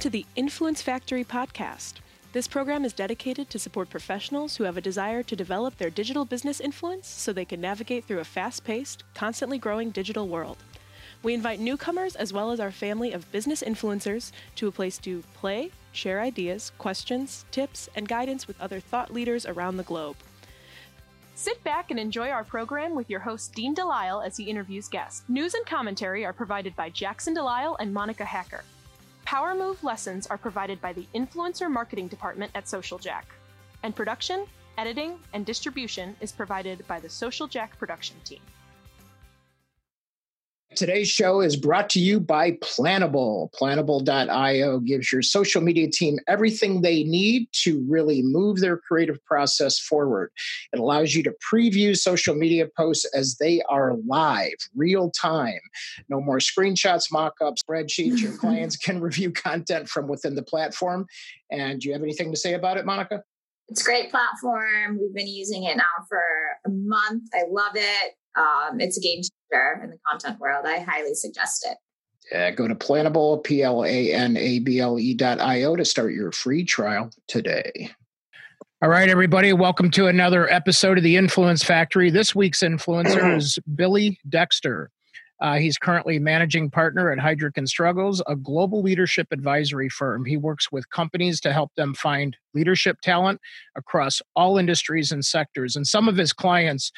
to the Influence Factory podcast. This program is dedicated to support professionals who have a desire to develop their digital business influence so they can navigate through a fast paced, constantly growing digital world. We invite newcomers as well as our family of business influencers to a place to play, share ideas, questions, tips, and guidance with other thought leaders around the globe. Sit back and enjoy our program with your host, Dean DeLisle, as he interviews guests. News and commentary are provided by Jackson DeLisle and Monica Hacker. Power Move lessons are provided by the Influencer Marketing Department at Social Jack. And production, editing, and distribution is provided by the Social Jack production team. Today's show is brought to you by Planable. Planable.io gives your social media team everything they need to really move their creative process forward. It allows you to preview social media posts as they are live, real time. No more screenshots, mock ups, spreadsheets. Your clients can review content from within the platform. And do you have anything to say about it, Monica? It's a great platform. We've been using it now for a month. I love it. Um, it's a game changer in the content world. I highly suggest it. Yeah, go to Planable, P L A N A B L E dot I O to start your free trial today. All right, everybody, welcome to another episode of the Influence Factory. This week's influencer is Billy Dexter. Uh, he's currently managing partner at Heidrick and Struggles, a global leadership advisory firm. He works with companies to help them find leadership talent across all industries and sectors. And some of his clients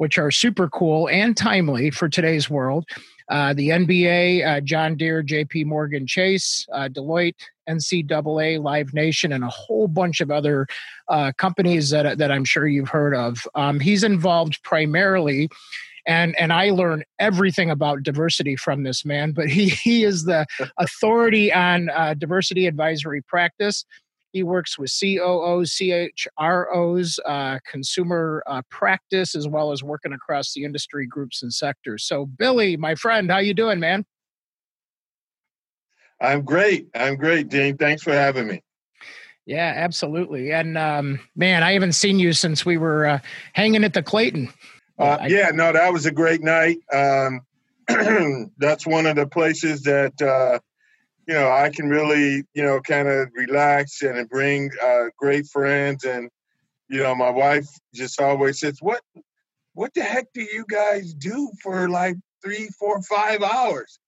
which are super cool and timely for today's world. Uh, the NBA, uh, John Deere, JP Morgan Chase, uh, Deloitte, NCAA, Live Nation, and a whole bunch of other uh, companies that, that I'm sure you've heard of. Um, he's involved primarily and and I learn everything about diversity from this man. But he he is the authority on uh, diversity advisory practice. He works with COOs, CHROs, uh, consumer uh, practice, as well as working across the industry groups and sectors. So, Billy, my friend, how you doing, man? I'm great. I'm great, Dean. Thanks for having me. Yeah, absolutely. And um, man, I haven't seen you since we were uh, hanging at the Clayton. Uh, I, yeah, no, that was a great night. Um, that's one of the places that uh, you know, I can really, you know, kind of relax and bring uh, great friends. And, you know, my wife just always says, what, what the heck do you guys do for like three, four, five hours?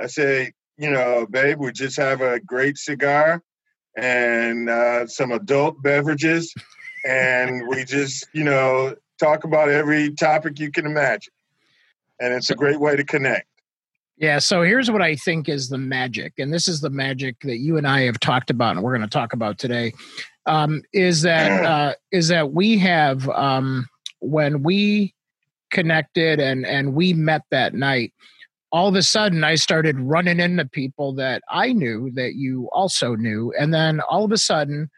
I say, you know, babe, we just have a great cigar and uh, some adult beverages. and we just, you know, talk about every topic you can imagine. And it's a great way to connect. Yeah, so here's what I think is the magic, and this is the magic that you and I have talked about, and we're going to talk about today. Um, is that uh, is that we have um, when we connected and and we met that night, all of a sudden I started running into people that I knew that you also knew, and then all of a sudden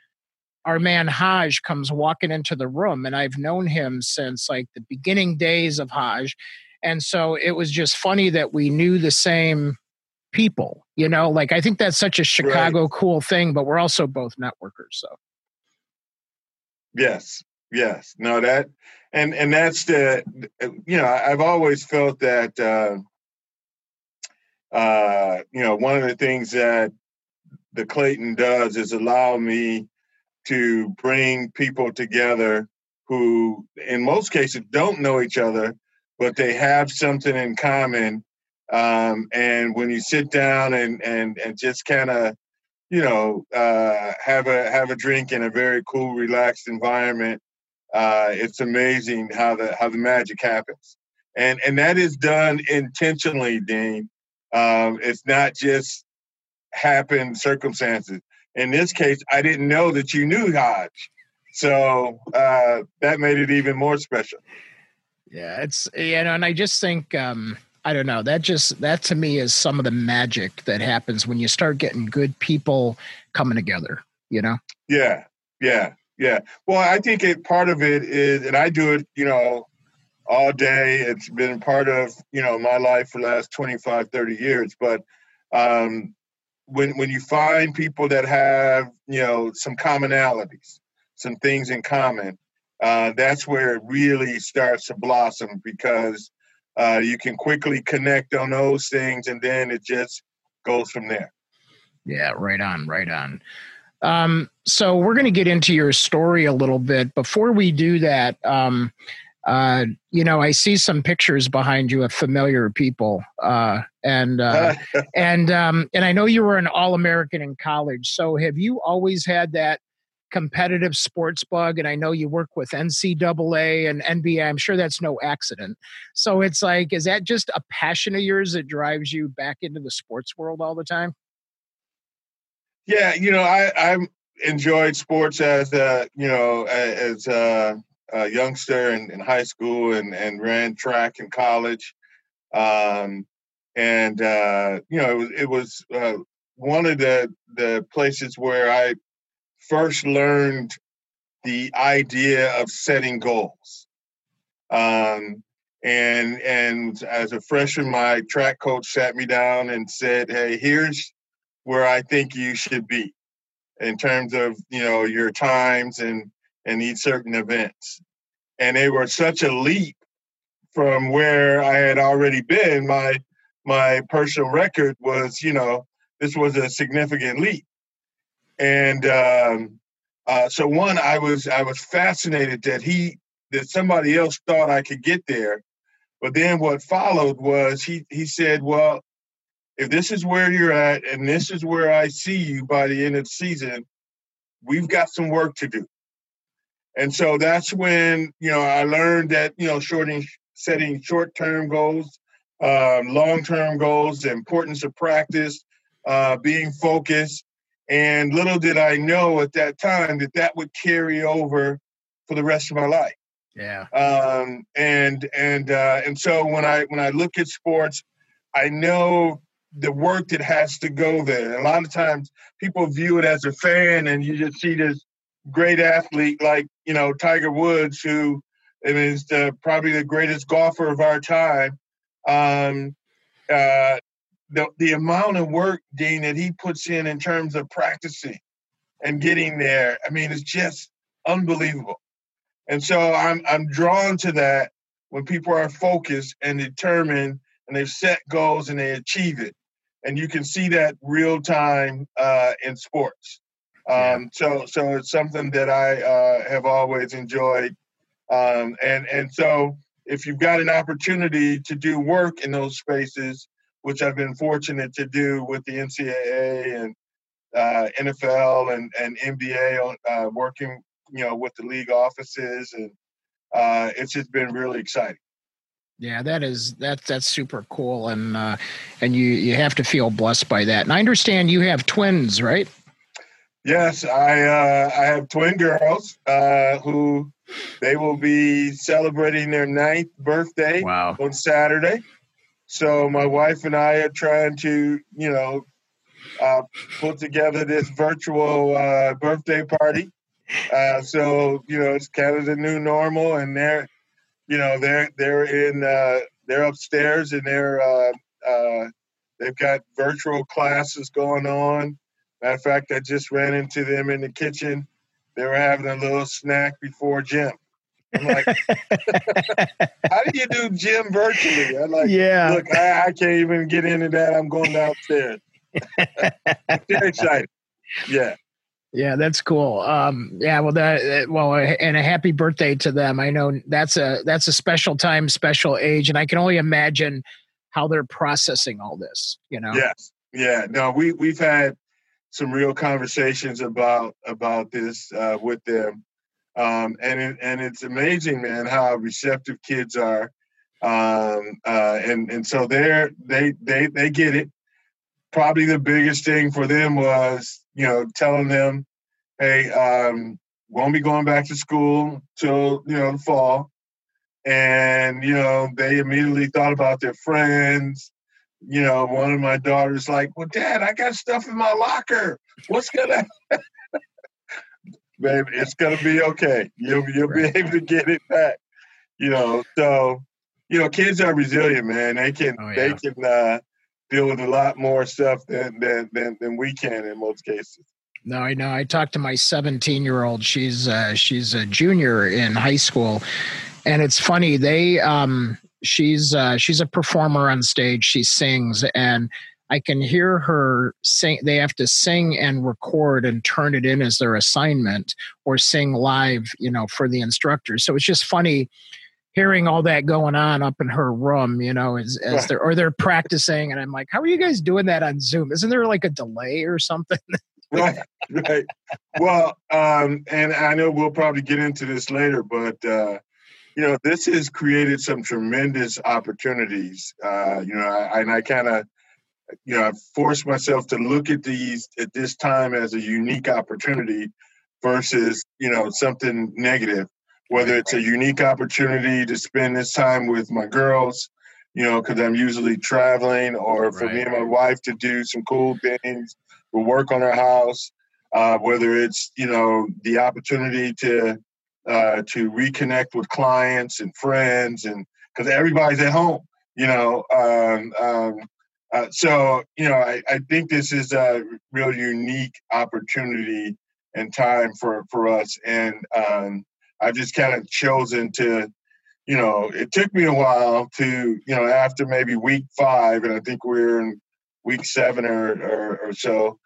our man Haj comes walking into the room, and I've known him since like the beginning days of Haj and so it was just funny that we knew the same people you know like i think that's such a chicago right. cool thing but we're also both networkers so yes yes no that and and that's the you know i've always felt that uh uh you know one of the things that the clayton does is allow me to bring people together who in most cases don't know each other but they have something in common. Um, and when you sit down and and and just kind of, you know, uh, have a have a drink in a very cool, relaxed environment, uh, it's amazing how the how the magic happens. And and that is done intentionally, Dean. Um, it's not just happened circumstances. In this case, I didn't know that you knew Hodge. so uh, that made it even more special. Yeah, it's you know, and I just think um I don't know, that just that to me is some of the magic that happens when you start getting good people coming together, you know? Yeah, yeah, yeah. Well, I think it part of it is and I do it, you know, all day. It's been part of, you know, my life for the last 25, 30 years. But um when when you find people that have, you know, some commonalities, some things in common, uh, that's where it really starts to blossom because uh, you can quickly connect on those things and then it just goes from there. Yeah, right on, right on. Um, so we're going to get into your story a little bit. Before we do that, um, uh, you know, I see some pictures behind you of familiar people, uh, and uh, and um, and I know you were an All American in college. So have you always had that competitive sports bug? And I know you work with NCAA and NBA. I'm sure that's no accident. So it's like, is that just a passion of yours that drives you back into the sports world all the time? Yeah, you know, I I enjoyed sports as a you know as a, a youngster in, in, high school and and ran track in college, um, and uh, you know it was it was uh, one of the the places where I first learned the idea of setting goals. Um, and and as a freshman, my track coach sat me down and said, "Hey, here's where I think you should be in terms of you know your times and and these certain events. And they were such a leap from where I had already been. My my personal record was you know this was a significant leap. And um, uh, so one, I was I was fascinated that he that somebody else thought I could get there. But then what followed was he he said, well, if this is where you're at and this is where I see you by the end of the season, we've got some work to do. And so that's when, you know, I learned that, you know, shorting, setting short term goals, um, long term goals, the importance of practice, uh, being focused. And little did I know at that time that that would carry over for the rest of my life. Yeah. Um, and and uh, and so when I when I look at sports, I know the work that has to go there. A lot of times people view it as a fan and you just see this great athlete like, you know, Tiger Woods, who is the, probably the greatest golfer of our time. Um, uh, the, the amount of work, Dean, that he puts in in terms of practicing and getting there, I mean, it's just unbelievable. And so I'm I'm drawn to that when people are focused and determined and they've set goals and they achieve it and you can see that real time uh, in sports. Um, yeah. So, so it's something that I uh, have always enjoyed, um, and and so if you've got an opportunity to do work in those spaces, which I've been fortunate to do with the NCAA and uh, NFL and and NBA, uh, working you know with the league offices, and uh, it's just been really exciting. Yeah, that is that's that's super cool, and uh, and you you have to feel blessed by that. And I understand you have twins, right? Yes, I uh, I have twin girls uh, who they will be celebrating their ninth birthday wow. on Saturday. So my wife and I are trying to, you know, uh, put together this virtual uh, birthday party. Uh, so you know, it's kind of the new normal, and they're you know they're they're in uh, they're upstairs and they're uh, uh, they've got virtual classes going on. Matter of fact, I just ran into them in the kitchen. They were having a little snack before gym. I'm like, how do you do gym virtually? I'm like, yeah. Look, I, I can't even get into that. I'm going downstairs. Excited. Yeah. Yeah, that's cool. Um, yeah, well, that well, and a happy birthday to them. I know that's a that's a special time, special age, and I can only imagine how they're processing all this. You know. Yes. Yeah. No, we we've had some real conversations about about this uh, with them, um, and it, and it's amazing, man, how receptive kids are, um, uh, and and so they're they they they get it. Probably the biggest thing for them was you know, telling them, hey, um, won't be going back to school till, you know, the fall. And, you know, they immediately thought about their friends. You know, one of my daughters like, well, dad, I got stuff in my locker. What's gonna baby, it's gonna be okay. You'll you'll right. be able to get it back. You know, so you know, kids are resilient, man. They can oh, yeah. they can uh deal with a lot more stuff than than than, than we can in most cases. No, I know. I talked to my 17 year old. She's uh, she's a junior in high school, and it's funny. They um, she's uh, she's a performer on stage. She sings, and I can hear her sing. They have to sing and record and turn it in as their assignment, or sing live, you know, for the instructors. So it's just funny hearing all that going on up in her room, you know, as, as they're or they're practicing, and I'm like, how are you guys doing that on Zoom? Isn't there like a delay or something? right, right. Well, um, and I know we'll probably get into this later, but uh, you know, this has created some tremendous opportunities. Uh, you know, I, and I kind of, you know, I forced myself to look at these at this time as a unique opportunity versus, you know, something negative whether it's a unique opportunity to spend this time with my girls, you know, because I'm usually traveling, or for right. me and my wife to do some cool things, we work on our house, uh, whether it's you know the opportunity to uh, to reconnect with clients and friends, and because everybody's at home, you know. Um, um, uh, so you know, I, I think this is a real unique opportunity and time for for us, and um, I've just kind of chosen to, you know, it took me a while to, you know, after maybe week five, and I think we're in week seven or, or, or so,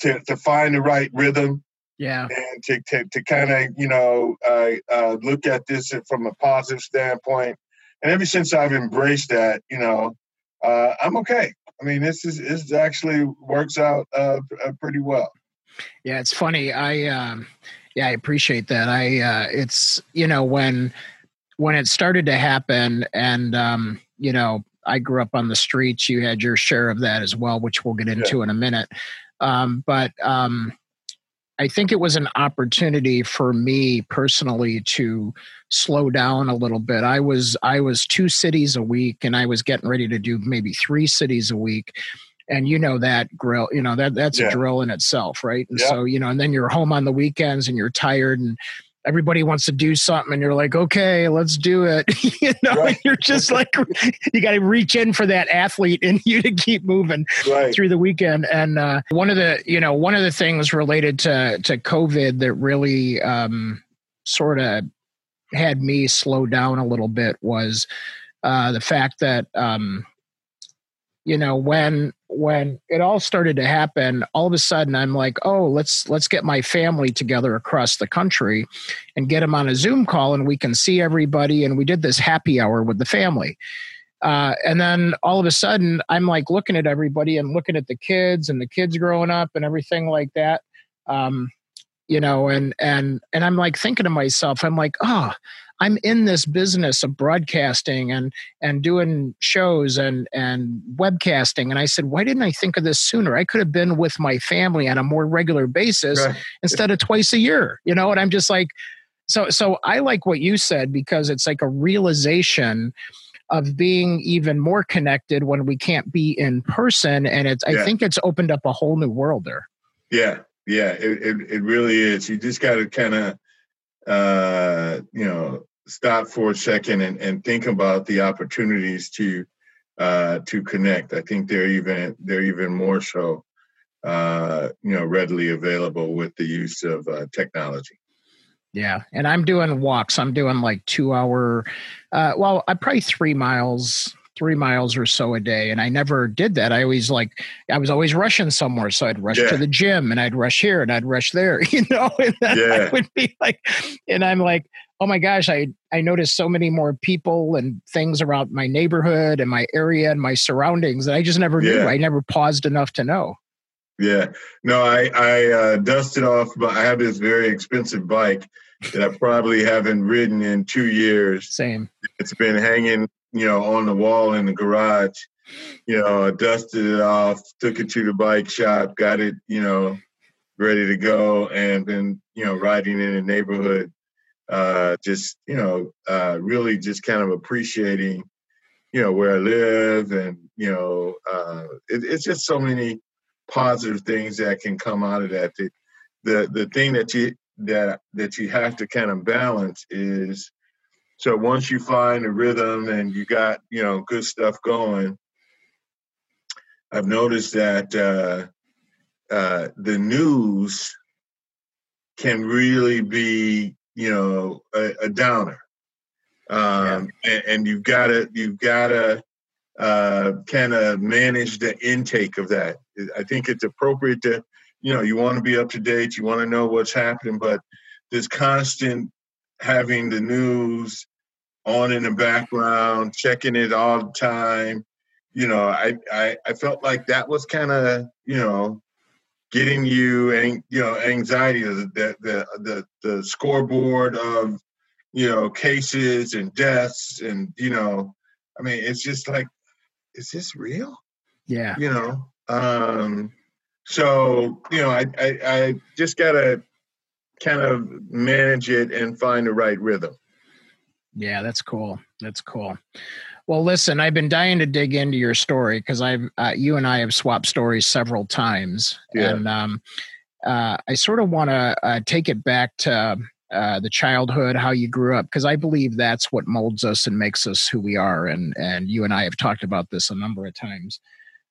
to, to find the right rhythm. Yeah. And to, to, to kind of, you know, uh, uh, look at this from a positive standpoint. And ever since I've embraced that, you know, uh, I'm okay. I mean, this is this actually works out uh, uh, pretty well. Yeah, it's funny. I um, yeah, I appreciate that. I uh, it's you know when when it started to happen, and um, you know I grew up on the streets. You had your share of that as well, which we'll get into yeah. in a minute. Um, but um, I think it was an opportunity for me personally to slow down a little bit. I was I was two cities a week, and I was getting ready to do maybe three cities a week and you know that grill you know that that's yeah. a drill in itself right and yeah. so you know and then you're home on the weekends and you're tired and everybody wants to do something and you're like okay let's do it you know right. you're just like you got to reach in for that athlete in you to keep moving right. through the weekend and uh, one of the you know one of the things related to to covid that really um, sort of had me slow down a little bit was uh, the fact that um, you know when when it all started to happen all of a sudden i'm like oh let's let's get my family together across the country and get them on a zoom call and we can see everybody and we did this happy hour with the family. Uh, and then all of a sudden i'm like looking at everybody and looking at the kids and the kids growing up and everything like that um, you know and and and i'm like thinking to myself i'm like oh I'm in this business of broadcasting and and doing shows and and webcasting. And I said, why didn't I think of this sooner? I could have been with my family on a more regular basis right. instead of twice a year. You know, and I'm just like, so so I like what you said because it's like a realization of being even more connected when we can't be in person and it's yeah. i think it's opened up a whole new world there yeah yeah it, it, it really is you just got to kind of uh, you know, stop for a second and, and think about the opportunities to uh, to connect. I think they're even they're even more so, uh, you know, readily available with the use of uh, technology. Yeah, and I'm doing walks. I'm doing like two hour, uh, well, I probably three miles three miles or so a day. And I never did that. I always like, I was always rushing somewhere. So I'd rush yeah. to the gym and I'd rush here and I'd rush there, you know, and yeah. I would be like, and I'm like, oh my gosh, I, I noticed so many more people and things around my neighborhood and my area and my surroundings that I just never yeah. knew. I never paused enough to know. Yeah, no, I I uh, dusted off, but I have this very expensive bike that I probably haven't ridden in two years. Same. It's been hanging you know, on the wall in the garage. You know, I dusted it off, took it to the bike shop, got it, you know, ready to go, and been, you know, riding in the neighborhood. Uh, just, you know, uh, really just kind of appreciating, you know, where I live, and you know, uh, it, it's just so many positive things that can come out of that. The, the the thing that you that that you have to kind of balance is so once you find a rhythm and you got you know good stuff going, I've noticed that uh, uh, the news can really be you know a, a downer, um, yeah. and, and, you've got to you've got to uh, kind of manage the intake of that. I think it's appropriate to, you know, you want to be up to date, you want to know what's happening, but this constant having the news on in the background, checking it all the time, you know, I I, I felt like that was kind of, you know, getting you and you know anxiety the the the the scoreboard of you know cases and deaths and you know i mean it's just like is this real? Yeah. You know, um, so you know, I, I, I just gotta kind of manage it and find the right rhythm. Yeah, that's cool. That's cool. Well, listen, I've been dying to dig into your story because I've uh, you and I have swapped stories several times, yeah. and um, uh, I sort of want to uh, take it back to uh, the childhood, how you grew up, because I believe that's what molds us and makes us who we are. And and you and I have talked about this a number of times.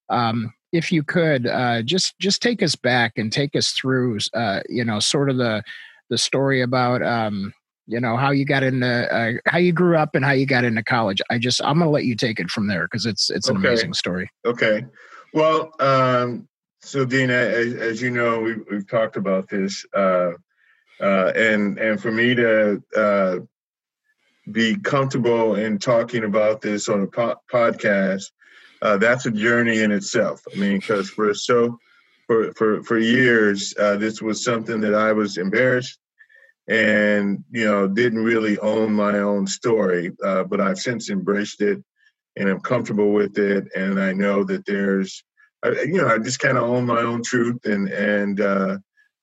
Um, if you could uh, just just take us back and take us through, uh, you know, sort of the the story about um, you know how you got into uh, how you grew up and how you got into college. I just I'm gonna let you take it from there because it's it's an okay. amazing story. Okay. Well, um, so Dean, as, as you know, we've, we've talked about this. Uh, uh, and and for me to uh, be comfortable in talking about this on a po- podcast, uh, that's a journey in itself. I mean, because for so for for for years, uh, this was something that I was embarrassed and you know didn't really own my own story, uh, but I've since embraced it and I'm comfortable with it, and I know that there's, you know, I just kind of own my own truth and and. Uh,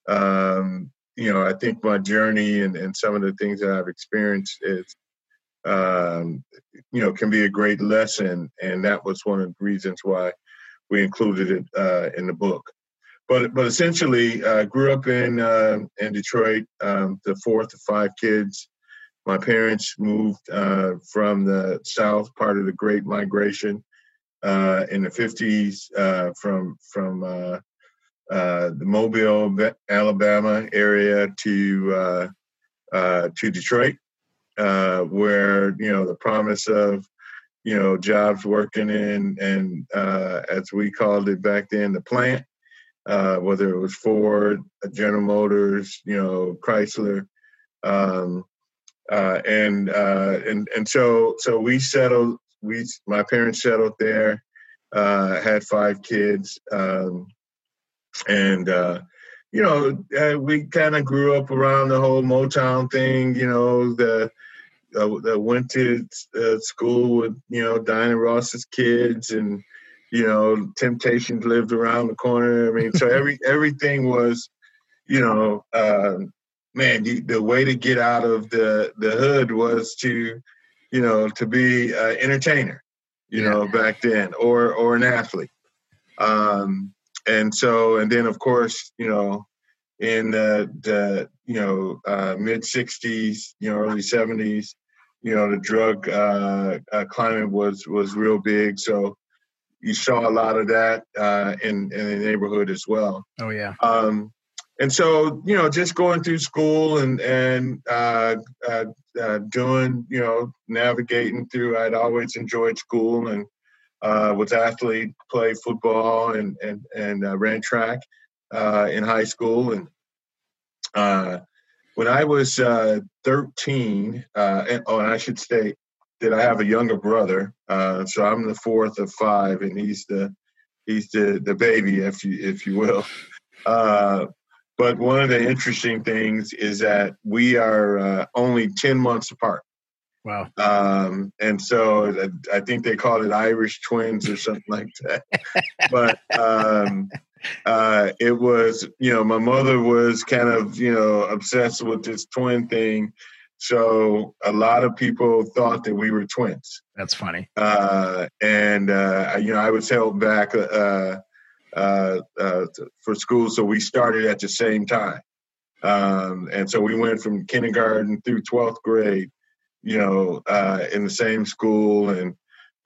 um, you know, I think my journey and, and some of the things that I've experienced is, um, you know, can be a great lesson. And that was one of the reasons why we included it uh, in the book. But but essentially, uh, grew up in uh, in Detroit, um, the fourth of five kids. My parents moved uh, from the south part of the Great Migration uh, in the 50s uh, from from uh, the Mobile, Alabama area to to Detroit, where you know the promise of you know jobs working in and as we called it back then the plant, whether it was Ford, General Motors, you know Chrysler. Um, and and and so so we settled. We my parents settled there. had five kids. Um, and uh, you know uh, we kind of grew up around the whole Motown thing. You know the uh, went to uh, school with you know Diana Ross's kids and you know Temptations lived around the corner. I mean, so every everything was you know uh, man you, the way to get out of the the hood was to you know to be an entertainer you yeah. know back then or or an athlete. Um, and so and then of course you know in the, the you know uh, mid 60s you know early 70s you know the drug uh, uh, climate was was real big so you saw a lot of that uh, in in the neighborhood as well oh yeah um, and so you know just going through school and and uh, uh, doing you know navigating through i'd always enjoyed school and uh, was athlete, played football and and and uh, ran track uh, in high school. And uh, when I was uh, 13, uh, and, oh, and I should state that I have a younger brother, so I'm the fourth of five, and he's the he's the the baby, if you if you will. but one of the interesting things is that we are only 10 months apart. Wow. Um, and so I think they called it Irish twins or something like that. but um, uh, it was, you know, my mother was kind of, you know, obsessed with this twin thing. So a lot of people thought that we were twins. That's funny. Uh, and, uh, you know, I was held back uh, uh, uh, for school. So we started at the same time. Um, and so we went from kindergarten through 12th grade you know, uh, in the same school, and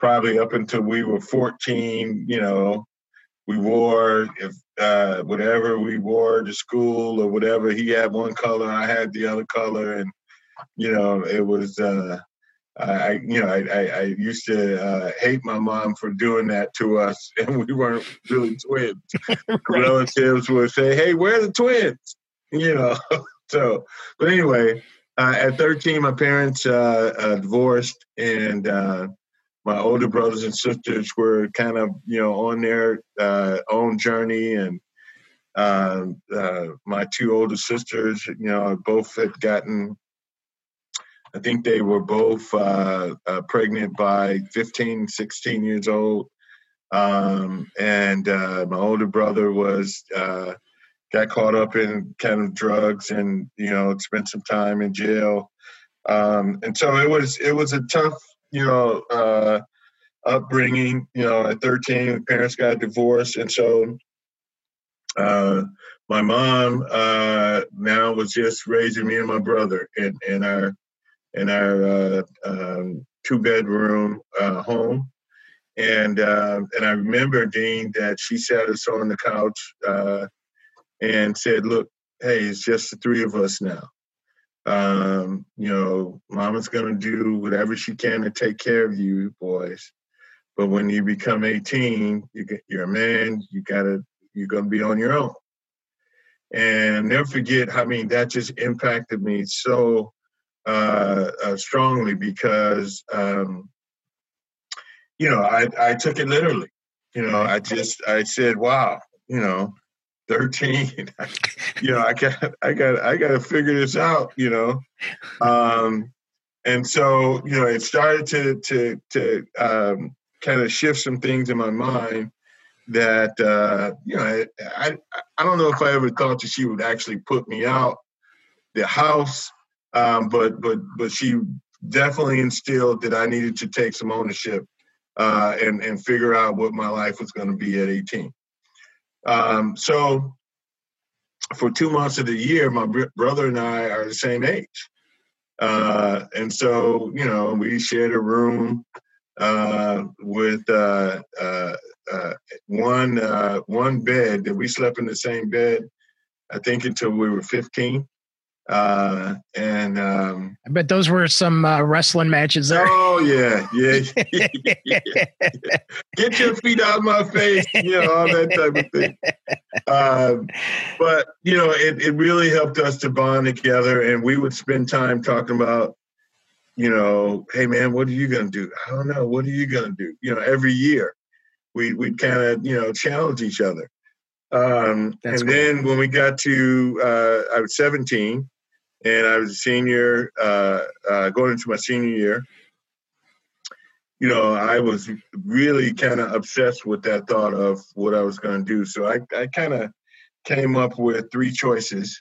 probably up until we were 14, you know, we wore if uh, whatever we wore to school or whatever. He had one color, I had the other color, and you know, it was. Uh, I, you know, I, I, I used to uh, hate my mom for doing that to us, and we weren't really twins. right. Relatives would say, "Hey, where are the twins?" You know. so, but anyway, uh, at 13, my parents uh, uh divorced, and uh, my older brothers and sisters were kind of, you know, on their uh, own journey, and um, my two older sisters, you know, both had gotten I think they were both uh, uh, pregnant by 15, 16 years old. Um, and uh, my older brother was uh, got caught up in kind of drugs and you know spent some time in jail. Um, and so it was it was a tough you know uh, upbringing. You know, at 13, parents got divorced, and so uh, my mom now was just raising me and my brother in, in our in our uh, um, two bedroom uh, home. And uh, and I remember Dean that she sat us on the couch uh, and said, "Look, hey, it's just the three of us now. Um, you know, Mama's gonna do whatever she can to take care of you boys, but when you become 18, you get, you're a man. You gotta you're gonna be on your own." And never forget. I mean, that just impacted me so uh, uh, strongly because um, you know I, I took it literally. You know, I just I said, "Wow, you know, 13 you know i got i got i got to figure this out you know? Um and so you know it started to to to um kind of shift some things in my mind that uh you know i i don't know if i ever thought that she would actually put me out the house um, but but but she definitely instilled that I needed to take some ownership uh, and and figure out what my life was going to be at 18. Um, so for two months of the year, my br- brother and I are the same age, uh, and so you know we shared a room uh, with uh, uh, uh one one bed that we slept in the same bed. I think until we were 15. Uh, and um, I bet those were some uh, wrestling matches there. Oh yeah, yeah, yeah, yeah, Get your feet out of my face, you know, all that type of thing. Um, but you know, it, it really helped us to bond together, and we would spend time talking about, you know, hey man, what are you gonna do? I don't know. What are you gonna do? You know, every year, we we'd kind of you know challenge each other. Um, and cool. then when we got to, uh, I was 17 and I was a senior, uh, uh, going into my senior year. You know, I was really kind of obsessed with that thought of what I was going to do. So I, I kind of came up with three choices.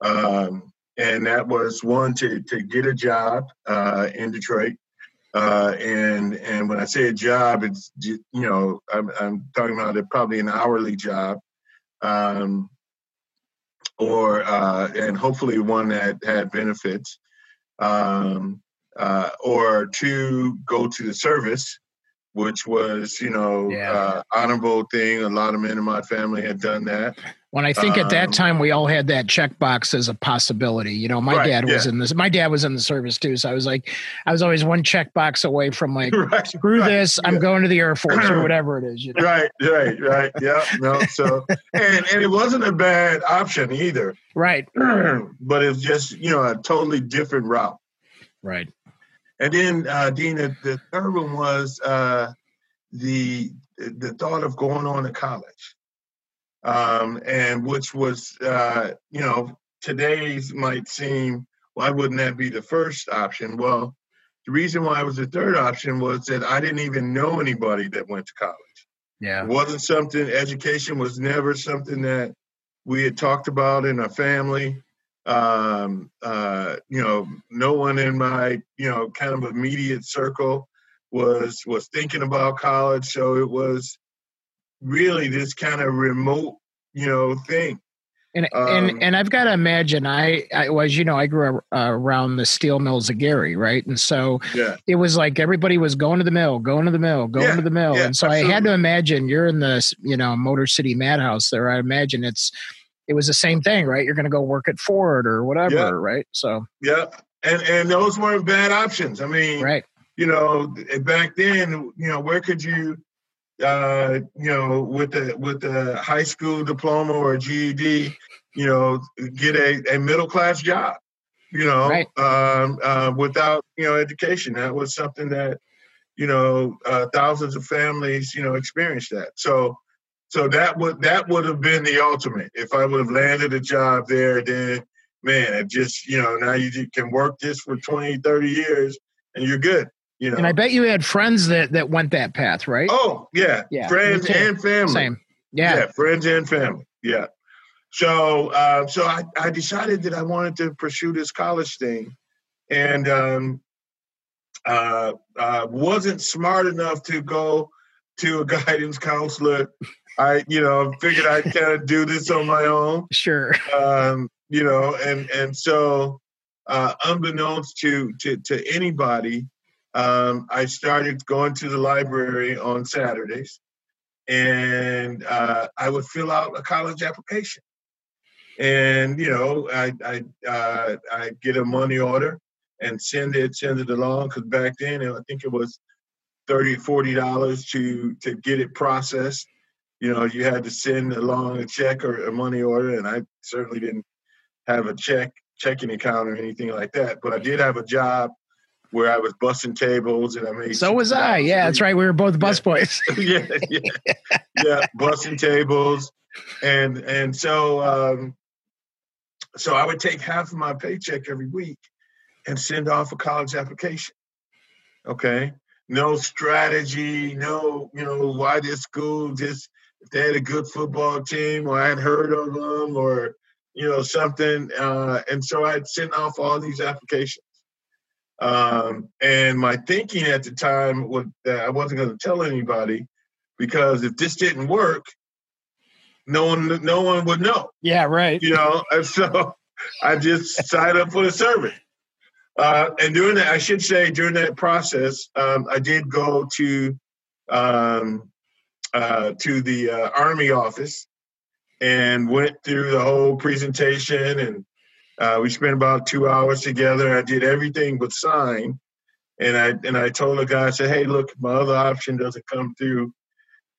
Um, and that was one to, to get a job uh, in Detroit. Uh, and and when I say a job, it's you know I'm, I'm talking about it probably an hourly job, um, or uh, and hopefully one that had benefits, um, uh, or two go to the service, which was you know yeah. uh, honorable thing. A lot of men in my family had done that. When I think um, at that um, time we all had that checkbox as a possibility. You know, my right, dad was yeah. in this. My dad was in the service too, so I was like, I was always one checkbox away from like, right, screw right, this, yeah. I'm going to the Air Force or whatever it is. You know? Right, right, right. Yeah, no. So and and it wasn't a bad option either. Right. but it's just you know a totally different route. Right. And then uh, Dean, the, the third one was uh, the the thought of going on to college um, and which was, uh, you know, today's might seem, why wouldn't that be the first option? Well, the reason why it was the third option was that I didn't even know anybody that went to college. Yeah. It wasn't something, education was never something that we had talked about in our family. Um, uh, you know, no one in my, you know, kind of immediate circle was was thinking about college. So it was really this kind of remote, you know, thing. And um, and and I've got to imagine I I was you know I grew up uh, around the steel mills of Gary right? And so yeah. it was like everybody was going to the mill going to the mill going yeah, to the mill. yeah, and so absolutely. I had to imagine you're in the you know Motor City Madhouse there. I imagine it's it was the same thing right? You're going to go work at Ford or whatever right? So yeah and and those weren't bad options. I mean right. you know, back then, you know, where could you, uh, you know, with the with the high school diploma or a GED, you know, get a, a middle class job, you know, Right. um, uh, without you know education. That was something that, you know, uh, thousands of families, you know, experienced that. So, so that would that would have been the ultimate. If I would have landed a job there, then man, it just you know now you can work this for 20, 30 years and you're good. You know. And I bet you had friends that that went that path, right? Oh yeah, Yeah, friends and family. Same. Yeah. friends and family. Yeah. So uh, so I, I decided that I wanted to pursue this college thing, and um, uh, uh, wasn't smart enough to go to a guidance counselor. I you know figured I'd kind of do this on my own Sure. um, you know, and and so uh, unbeknownst to to to anybody, um, I started going to the library on Saturdays, and uh, I would fill out a college application, and you know, I I uh, I get a money order and send it send it along because back then I think it was 30 40 dollars to to get it processed. You know you had to send along a check or a money order and i certainly didn't have a check checking account or anything like that but i did have a job where i was bussing tables and i made So was I. Yeah, that's right. We were both busboys. yeah, yeah, yeah, bussing tables, and and so um, so I would take half of my paycheck every week and send off a college application. Okay, no strategy, no you know why this school just if they had a good football team or I'd heard of them or you know something, uh, and so I'd send off all these applications. Um, and my thinking at the time was that I wasn't going to tell anybody because if this didn't work, no one no one would know, yeah, right. you know. And so I just signed up for the service. Uh, and during that, I should say, during that process, um, I did go to um, uh, to the uh, Army office and went through the whole presentation, and uh, we spent about two hours together. I did everything but sign, and I and I told the guy, I said, "Hey, look, my other option doesn't come through,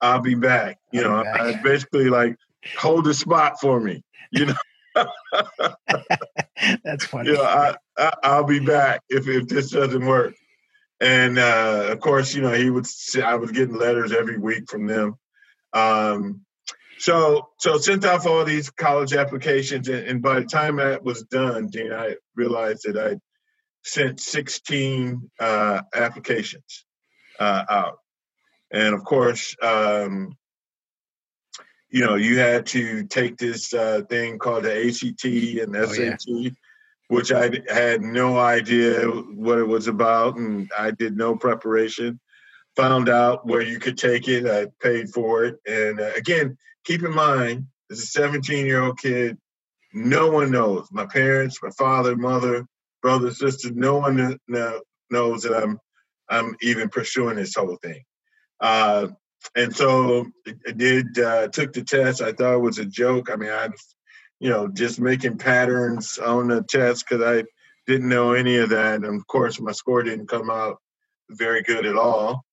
I'll be back." You I'll know, back. I basically like hold the spot for me. You know. That's funny. you know, I, I I'll be back if if this doesn't work. And uh, of course, you know, he would. I was getting letters every week from them. Um, so so sent off all these college applications, and, and by the time that was done, Dean, I realized that I sent 16 uh, applications uh, out, and of course. Um, you know, you had to take this uh, thing called the ACT and Oh, yeah. SAT, which I had no idea what it was about, and I did no preparation. Found out where you could take it. I paid for it, and uh, again, keep in mind, as a 17 year old kid, no one knows. My parents, my father, mother, brother, sister, no one kn- kn- knows that I'm I'm even pursuing this whole thing. Uh, and so I I did uh, took the test. I thought it was a joke. I mean, I, you know, just making patterns on the test because I didn't know any of that. And of course, my score didn't come out very good at all.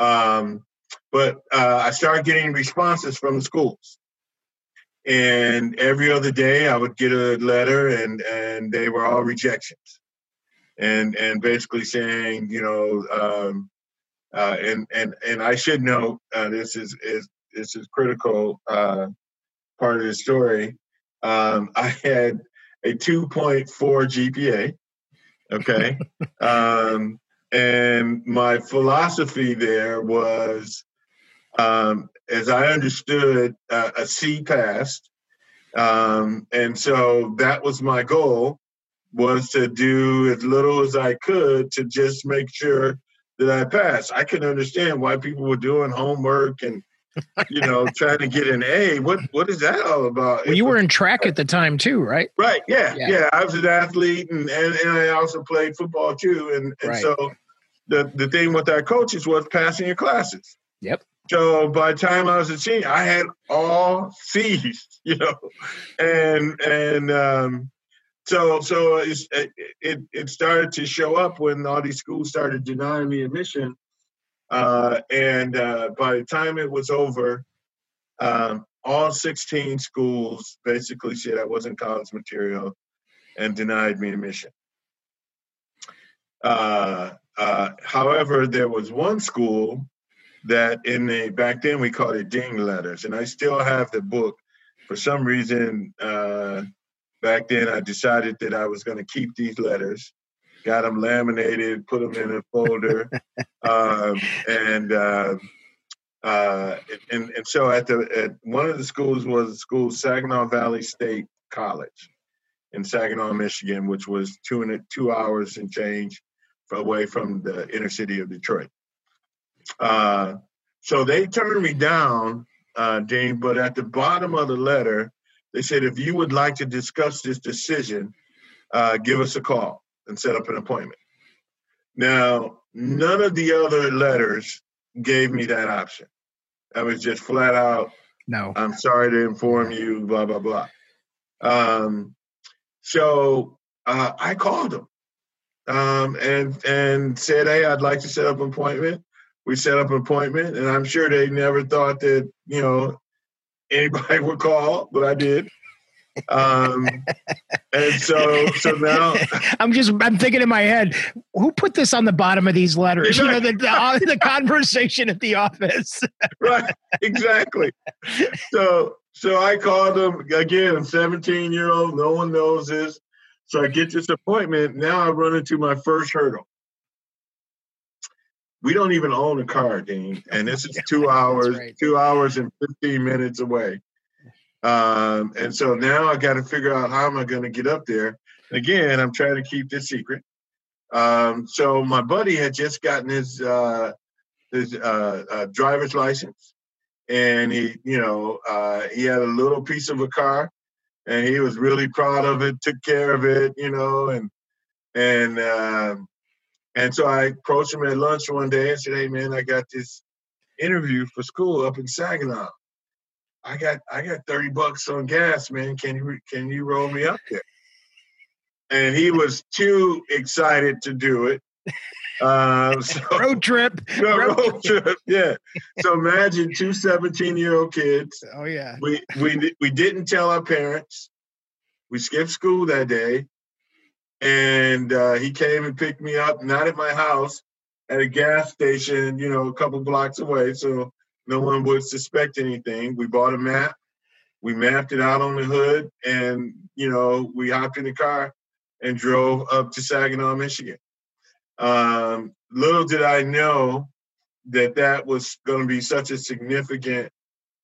Um, but uh, I started getting responses from the schools, and every other day I would get a letter, and and they were all rejections, and and basically saying, you know. Um, uh, and and and I should note uh, this is is this is critical uh, part of the story. Um, I had a 2.4 GPA. Okay, um, and my philosophy there was, um, as I understood, uh, a C passed, um, and so that was my goal was to do as little as I could to just make sure that I passed. I can understand why people were doing homework and you know trying to get an A. What what is that all about? Well, you were in track at the time too, right? right, yeah, Yeah. yeah, I was an athlete and, and, and I also played football too. And, and Right. so the the thing with our coaches was passing your classes. Yep. So by the time I was a senior, I had all C's, you know, and and um, so so it, it it started to show up when all these schools started denying me admission, uh, and uh, by the time it was over, um, all 16 schools basically said I wasn't college material and denied me admission. Uh, uh, however, there was one school that in the back then we called it ding letters, and I still have the book. For some reason, uh, back then I decided that I was going to keep these letters, got them laminated, put them in a folder, um, and uh, uh, and and so at the at one of the schools was the school Saginaw Valley State College in Saginaw, Michigan, which was two and two hours and change away from the inner city of Detroit. Uh, so they turned me down, uh, Dean. But at the bottom of the letter, they said, if you would like to discuss this decision, uh, give us a call and set up an appointment. Now, none of the other letters gave me that option. I was just flat out, no. I'm sorry to inform you, blah, blah, blah. Um, so uh, I called them um, and and said, hey, I'd like to set up an appointment. We set up an appointment, and I'm sure they never thought that, you know, anybody would call, but I did. Um, and so, so now I'm just, I'm thinking in my head, who put this on the bottom of these letters? You know, the, the, the conversation at the office. right. Exactly. So, so I called them again. I'm 17 year old. No one knows this. So I get this appointment. Now I run into my first hurdle. We don't even own a car, Dean, and this is two hours, right. two hours and 15 minutes away. Um, and so now I got to figure out how am I going to get up there. Again, I'm trying to keep this secret. Um, so my buddy had just gotten his uh, his uh, uh, driver's license, and he, you know, uh, he had a little piece of a car, and he was really proud of it. Took care of it, you know, and and um, and so I approached him at lunch one day and said, "Hey, man, I got this interview for school up in Saginaw." I got I got 30 bucks on gas, man. Can you can you roll me up there? And he was too excited to do it. Uh, so, road trip. No, road, road trip. Yeah. So imagine two 17 year old kids. Oh yeah. We we we didn't tell our parents. We skipped school that day, and uh, he came and picked me up, not at my house, at a gas station, you know, a couple blocks away. So no one would suspect anything. We bought a map, we mapped it out on the hood, and you know, we hopped in the car and drove up to Saginaw, Michigan. Um, little did I know that that was going to be such a significant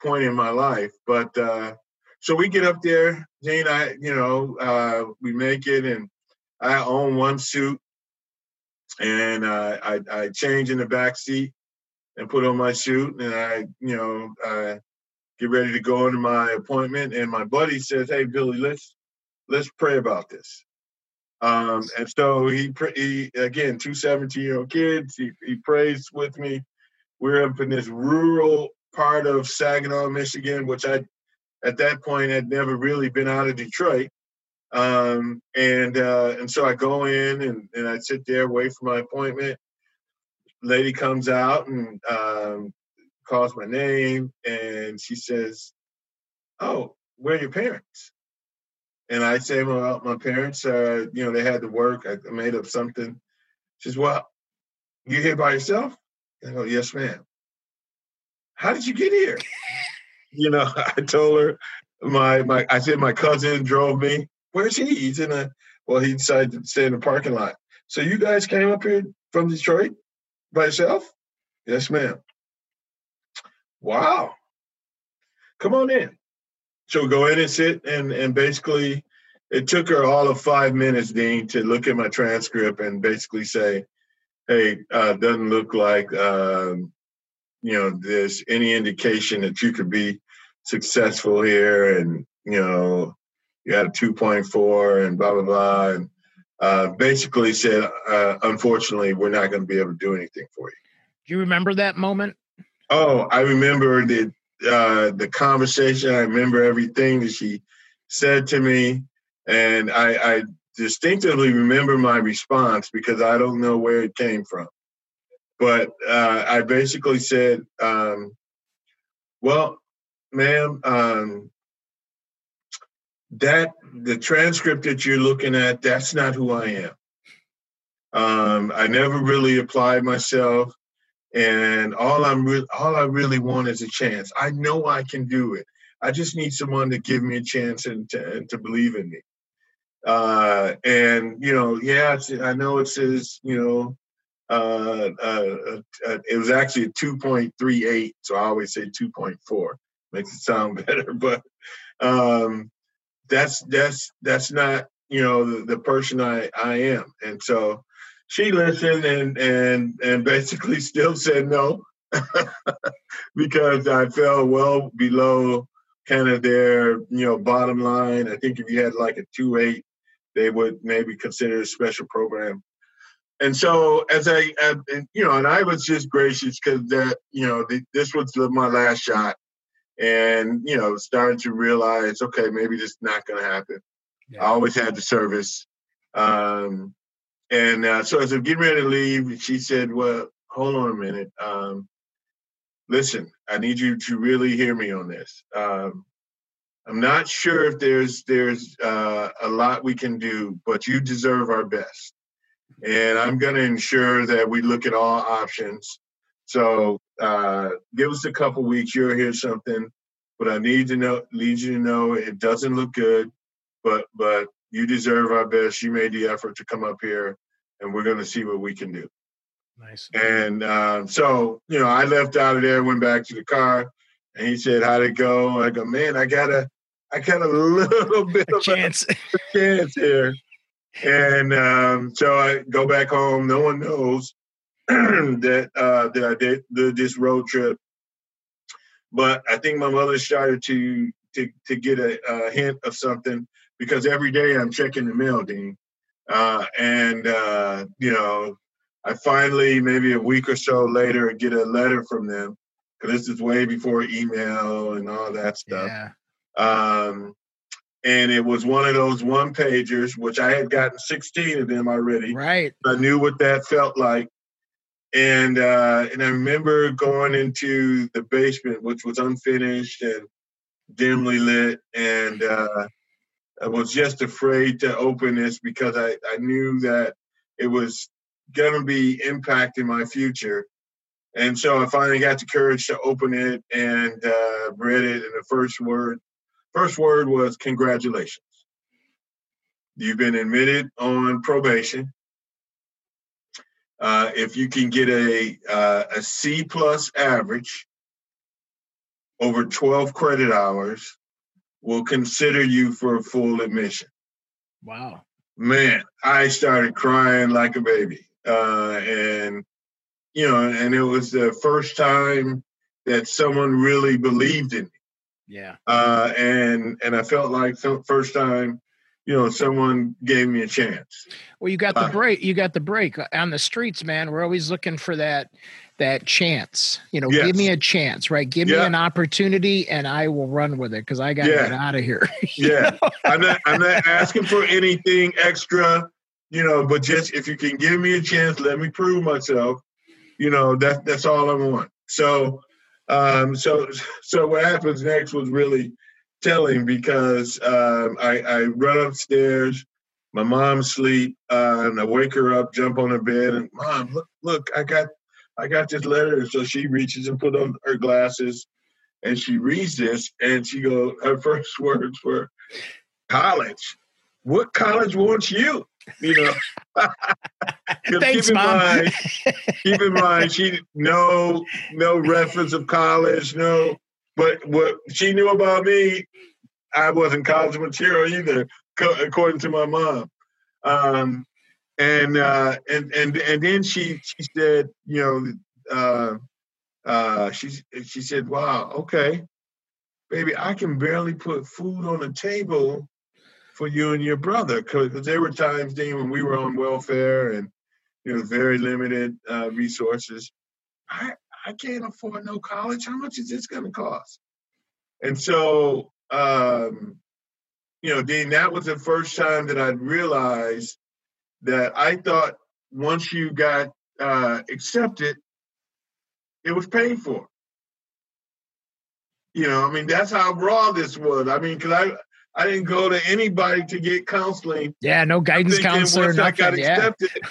point in my life. But uh, so we get up there, Dean. I, you know, uh, we make it, and I own one suit, and uh, I, I change in the back seat and put on my suit and I, you know, I get ready to go into my appointment. And my buddy says, "Hey, Billy, let's let's pray about this." Um, and so he, he again, two 17 year old kids. He, he prays with me. We're up in this rural part of Saginaw, Michigan, which I, at that point, had never really been out of Detroit. Um, and uh, and so I go in and, and I sit there, wait for my appointment lady comes out and um, calls my name and she says, "Oh, where are your parents?" And I say, "Well, my parents, uh, you know, they had to work. I made up something." She says, "Well, you here by yourself?" I go, "Yes, ma'am." How did you get here? you know, I told her my my I said my cousin drove me. Where's he? He's in a well, he decided to stay in the parking lot. So you guys came up here from Detroit? By yourself? Yes, ma'am. Wow. Come on in. So go in and sit and and basically it took her all of five minutes, Dean, to look at my transcript and basically say, hey, uh, doesn't look like um, you know, there's any indication that you could be successful here and you know, you had a 2.4 and blah blah blah and uh, basically said, uh, unfortunately, we're not going to be able to do anything for you. Do you remember that moment? Oh, I remember the uh, the conversation. I remember everything that she said to me. And I, I distinctively remember my response because I don't know where it came from. But uh, I basically said, um, well, ma'am, um, that the transcript that you're looking at, that's not who I am. Um, I never really applied myself, and all I'm re- all I really want is a chance. I know I can do it. I just need someone to give me a chance and to, and to believe in me. Uh, and you know, yeah, I know it says you know, uh, uh, uh, it was actually a 2.38, so I always say 2.4. Makes it sound better, but um, that's that's that's not you know the, the person I I am, and so she listened and and and basically still said no because I fell well below kind of their you know bottom line. I think if you had like a two eight, they would maybe consider a special program. And so as I, uh, you know, and I was just gracious because that you know the, this was my last shot, and you know starting to realize okay maybe this is not going to happen. Yeah. I always had the service. Um, and uh, so as I'm getting ready to leave, she said, "Well, hold on a minute. Um, listen, I need you to really hear me on this. Um, I'm not sure if there's there's uh, a lot we can do, but you deserve our best, and I'm going to ensure that we look at all options. So uh, give us a couple weeks. You'll hear something, but I need to know, need you to know it doesn't look good, but but you deserve our best. You made the effort to come up here, and we're going to see what we can do. Nice. And um, so, you know, I left out of there, went back to the car, and he said, "How'd it go?" I go, "Man, I got a, I got a little bit a of chance, a, chance here." And um, so I go back home. No one knows that uh, that I did, did this road trip, but I think my mother started to to to get a, a hint of something because every day I'm checking the mail, Dean. Uh, and, uh, you know, I finally, maybe a week or so later, get a letter from them because this is way before email and all that stuff. Yeah. Um, and it was one of those one pagers, which I had gotten 16 of them already. Right. I knew what that felt like. And uh, and I remember going into the basement, which was unfinished and dimly lit, and uh, I was just afraid to open this because I, I knew that it was going to be impacting my future. And so I finally got the courage to open it and uh, read it. And the first word, first word was congratulations. You've been admitted on probation. Uh, if you can get a uh, a C plus average over 12 credit hours, will consider you for a full admission. Wow. Man, I started crying like a baby. Uh, and, you know, and it was the first time that someone really believed in me. Yeah. Uh, and, and I felt like the first time, you know, someone gave me a chance. Well, you got the uh, break. You got the break on the streets, man. We're always looking for that that chance. You know, yes. give me a chance, right? Give yeah. me an opportunity, and I will run with it because I got to yeah. get out of here. yeah, I'm not. I'm not asking for anything extra. You know, but just if you can give me a chance, let me prove myself. You know, that that's all I want. So, um, so so what happens next was really telling because um, I, I run upstairs. My mom's sleep, uh, and I wake her up, jump on her bed, and mom, look, look, I got I got this letter. So she reaches and put on her glasses and she reads this and she goes, her first words were, college. What college wants you? You know. Thanks, keep in Mom. mind, keep in mind, she no no reference of college, no. But what she knew about me, I wasn't college material either, according to my mom. Um, and uh, and and and then she she said, you know, uh, uh, she she said, "Wow, okay, baby, I can barely put food on the table for you and your brother because there were times, Dean, when we were on welfare and you know very limited uh, resources. I I can't afford no college. How much is this going to cost?" And so, um, you know, Dean, that was the first time that I realized that I thought once you got uh, accepted, it was paid for. You know, I mean, that's how raw this was. I mean, because I I didn't go to anybody to get counseling. Yeah, no guidance counselor. Once nothing, I got accepted, yeah.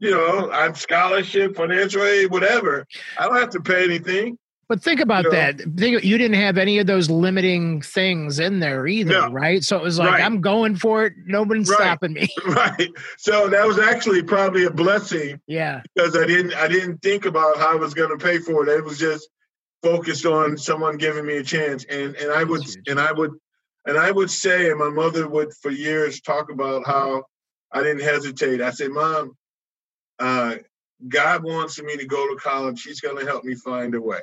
You know, I'm scholarship, financial aid, whatever. I don't have to pay anything. But think about you know? that. Think you didn't have any of those limiting things in there either, no. right? So it was like right. I'm going for it. Nobody's right. stopping me. Right. So that was actually probably a blessing. Yeah. Because I didn't I didn't think about how I was going to pay for it. It was just focused on someone giving me a chance, and and I would and I would and I would say, and my mother would for years talk about how I didn't hesitate. I said, Mom, uh, God wants me to go to college. He's going to help me find a way.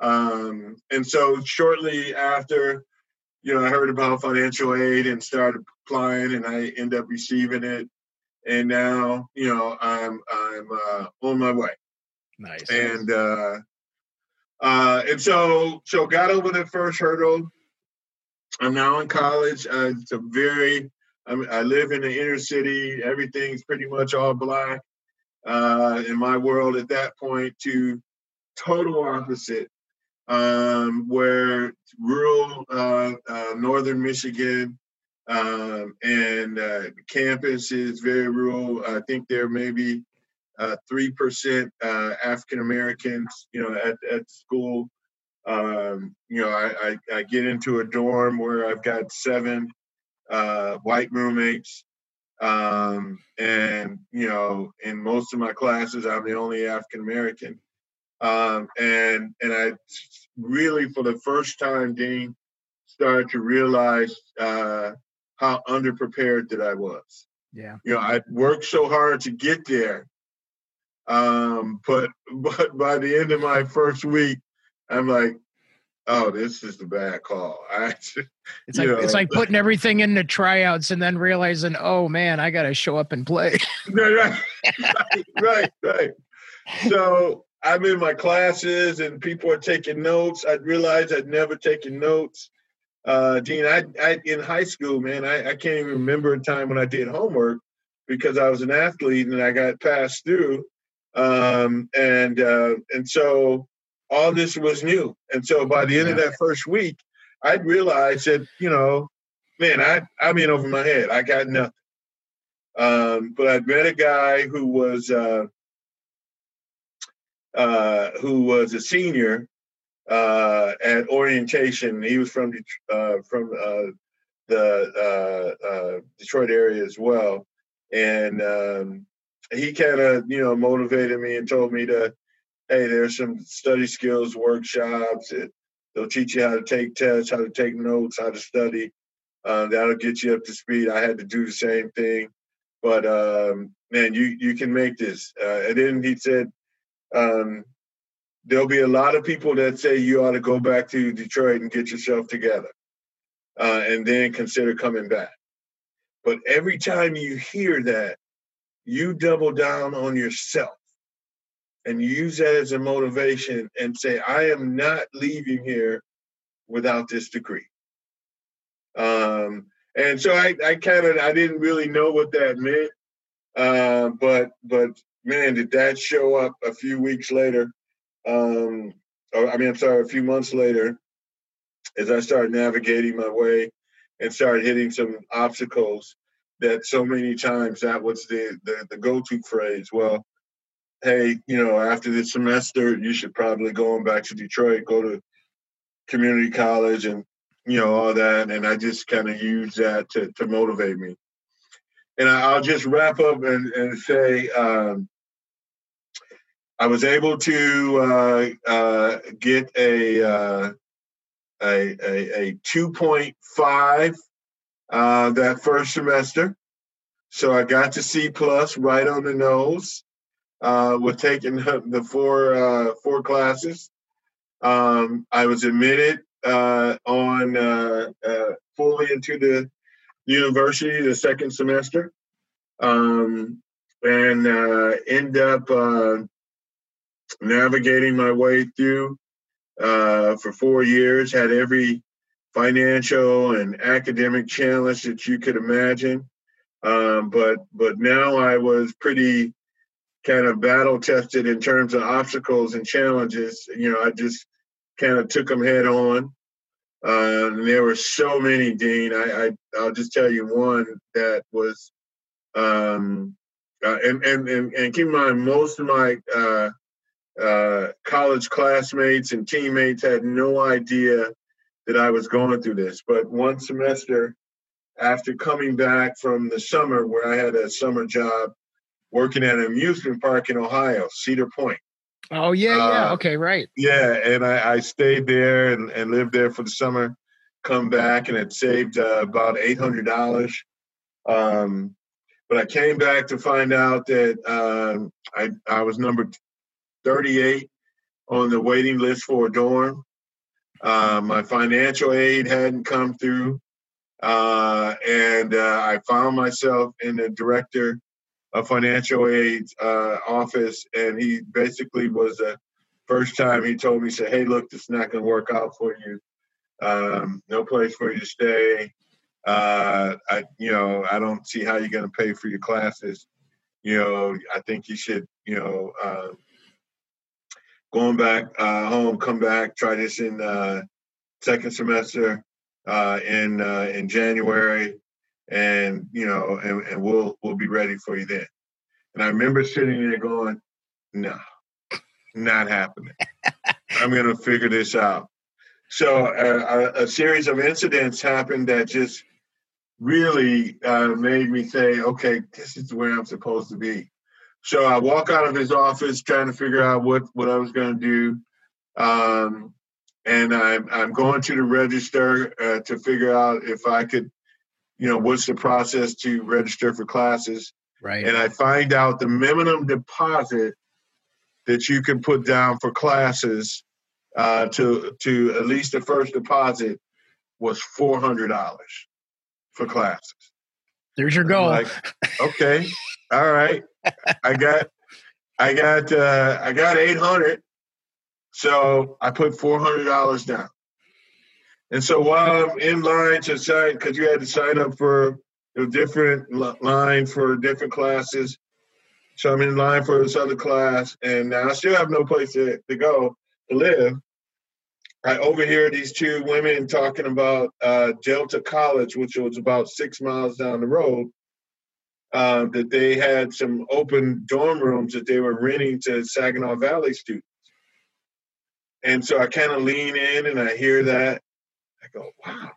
Um, and so shortly after, you know, I heard about financial aid and started applying, and I end up receiving it. And now, you know, I'm I'm uh, on my way. Nice. And uh, uh, and so so got over the first hurdle. I'm now in college. Uh, it's a very I, mean, I live in the inner city. Everything's pretty much all black uh, in my world at that point. To total opposite um, where rural uh, uh, northern Michigan um, and uh, campus is very rural. I think there may be uh, three percent uh, African Americans, you know, at at school. Um, you know, I, I, I, get into a dorm where I've got seven white roommates. Um, and you know, in most of my classes, I'm the only African American. Um, and and I really, for the first time, Dean, started to realize uh, how underprepared that I was. Yeah. You know, I worked so hard to get there, um, but but by the end of my first week, I'm like, oh, this is the bad call. I, it's like know, it's like putting everything into tryouts and then realizing, oh man, I got to show up and play. right, right, right, right. So I'm in my classes and people are taking notes. I realized I'd never taken notes. Uh, Dean, I, I in high school, man, I, I can't even remember a time when I did homework because I was an athlete and I got passed through. Um, and uh, and so all this was new. And so by the end of that first week, I realized that you know, man, I I'm in over my head. I got nothing. Um, but I met a guy who was uh, uh, who was a senior uh, at orientation. He was from uh, from uh, the uh, uh, Detroit area as well, and um, he kind of you know motivated me and told me to, hey, there's some study skills workshops. they'll teach you how to take tests, how to take notes, how to study. that'll get you up to speed. I had to do the same thing, but um, man, you you can make this. and then he said um, there'll be a lot of people that say you ought to go back to Detroit and get yourself together uh, and then consider coming back. But every time you hear that, you double down on yourself and use that as a motivation and say, I am not leaving here without this degree. Um, and so I, I kind of I didn't really know what that meant, uh, but but man, did that show up a few weeks later. Um, or, I mean, I'm sorry, a few months later, as I started navigating my way and started hitting some obstacles that so many times that was the, the, the go-to phrase. Well, hey, you know, after this semester, you should probably go on back to Detroit, go to community college and, you know, all that. And I just kind of use that to, to motivate me. And I'll just wrap up and, and say um, I was able to uh, uh, get a, uh, a, a, a 2.5 uh, that first semester. So I got to C plus right on the nose uh, with taking the four uh, four classes. Um, I was admitted on fully into the university the second semester um, and uh, end up uh, navigating my way through uh, for four years. Had every financial and academic challenge that you could imagine. Um, but but now I was pretty kind of battle tested in terms of obstacles and challenges. You know, I just kind of took them head on. Uh, and there were so many, Dean. I, I I'll just tell you one that was, um, uh, and, and and and keep in mind, most of my uh, uh, college classmates and teammates had no idea that I was going through this. But one semester after coming back from the summer, where I had a summer job working at an amusement park in Ohio, Cedar Point. Oh yeah, yeah. Uh, okay, right. Yeah, and I, I stayed there and, and, lived there for the summer. Come back and it saved uh, about eight hundred dollars. Um, but I came back to find out that um, I I was number thirty eight on the waiting list for a dorm. Uh, my financial aid hadn't come through, uh, and uh, I found myself in the director a financial aid uh, office, and he basically was the first time he told me, "said hey, look, this is not going to work out for you. Um, no place for you to stay. Uh, I, you know, I don't see how you're going to pay for your classes. You know, I think you should, you know, uh, going back uh, home, come back, try this in uh, second semester uh, in uh, in January." And you know, and, and we'll we'll be ready for you then. And I remember sitting there going, no, not happening. I'm going to figure this out. So uh, a, a, series of incidents happened that just really uh, made me say, okay, this is where I'm supposed to be. So I walk out of his office trying to figure out what, what I was going to do. Um, and I'm, I'm going to the register uh, to figure out if I could you know, what's the process to register for classes? Right. And I find out the minimum deposit that you can put down for classes uh, to to at least the first deposit was four hundred dollars for classes. There's your goal. Like, okay, all right. I got, I got, uh, I got eight hundred. So I put four hundred dollars down. And so while I'm in line to sign, because you had to sign up for a different line for different classes. So I'm in line for this other class, and now I still have no place to, to go to live. I overhear these two women talking about uh, Delta College, which was about six miles down the road, uh, that they had some open dorm rooms that they were renting to Saginaw Valley students. And so I kind of lean in and I hear that. I go, wow.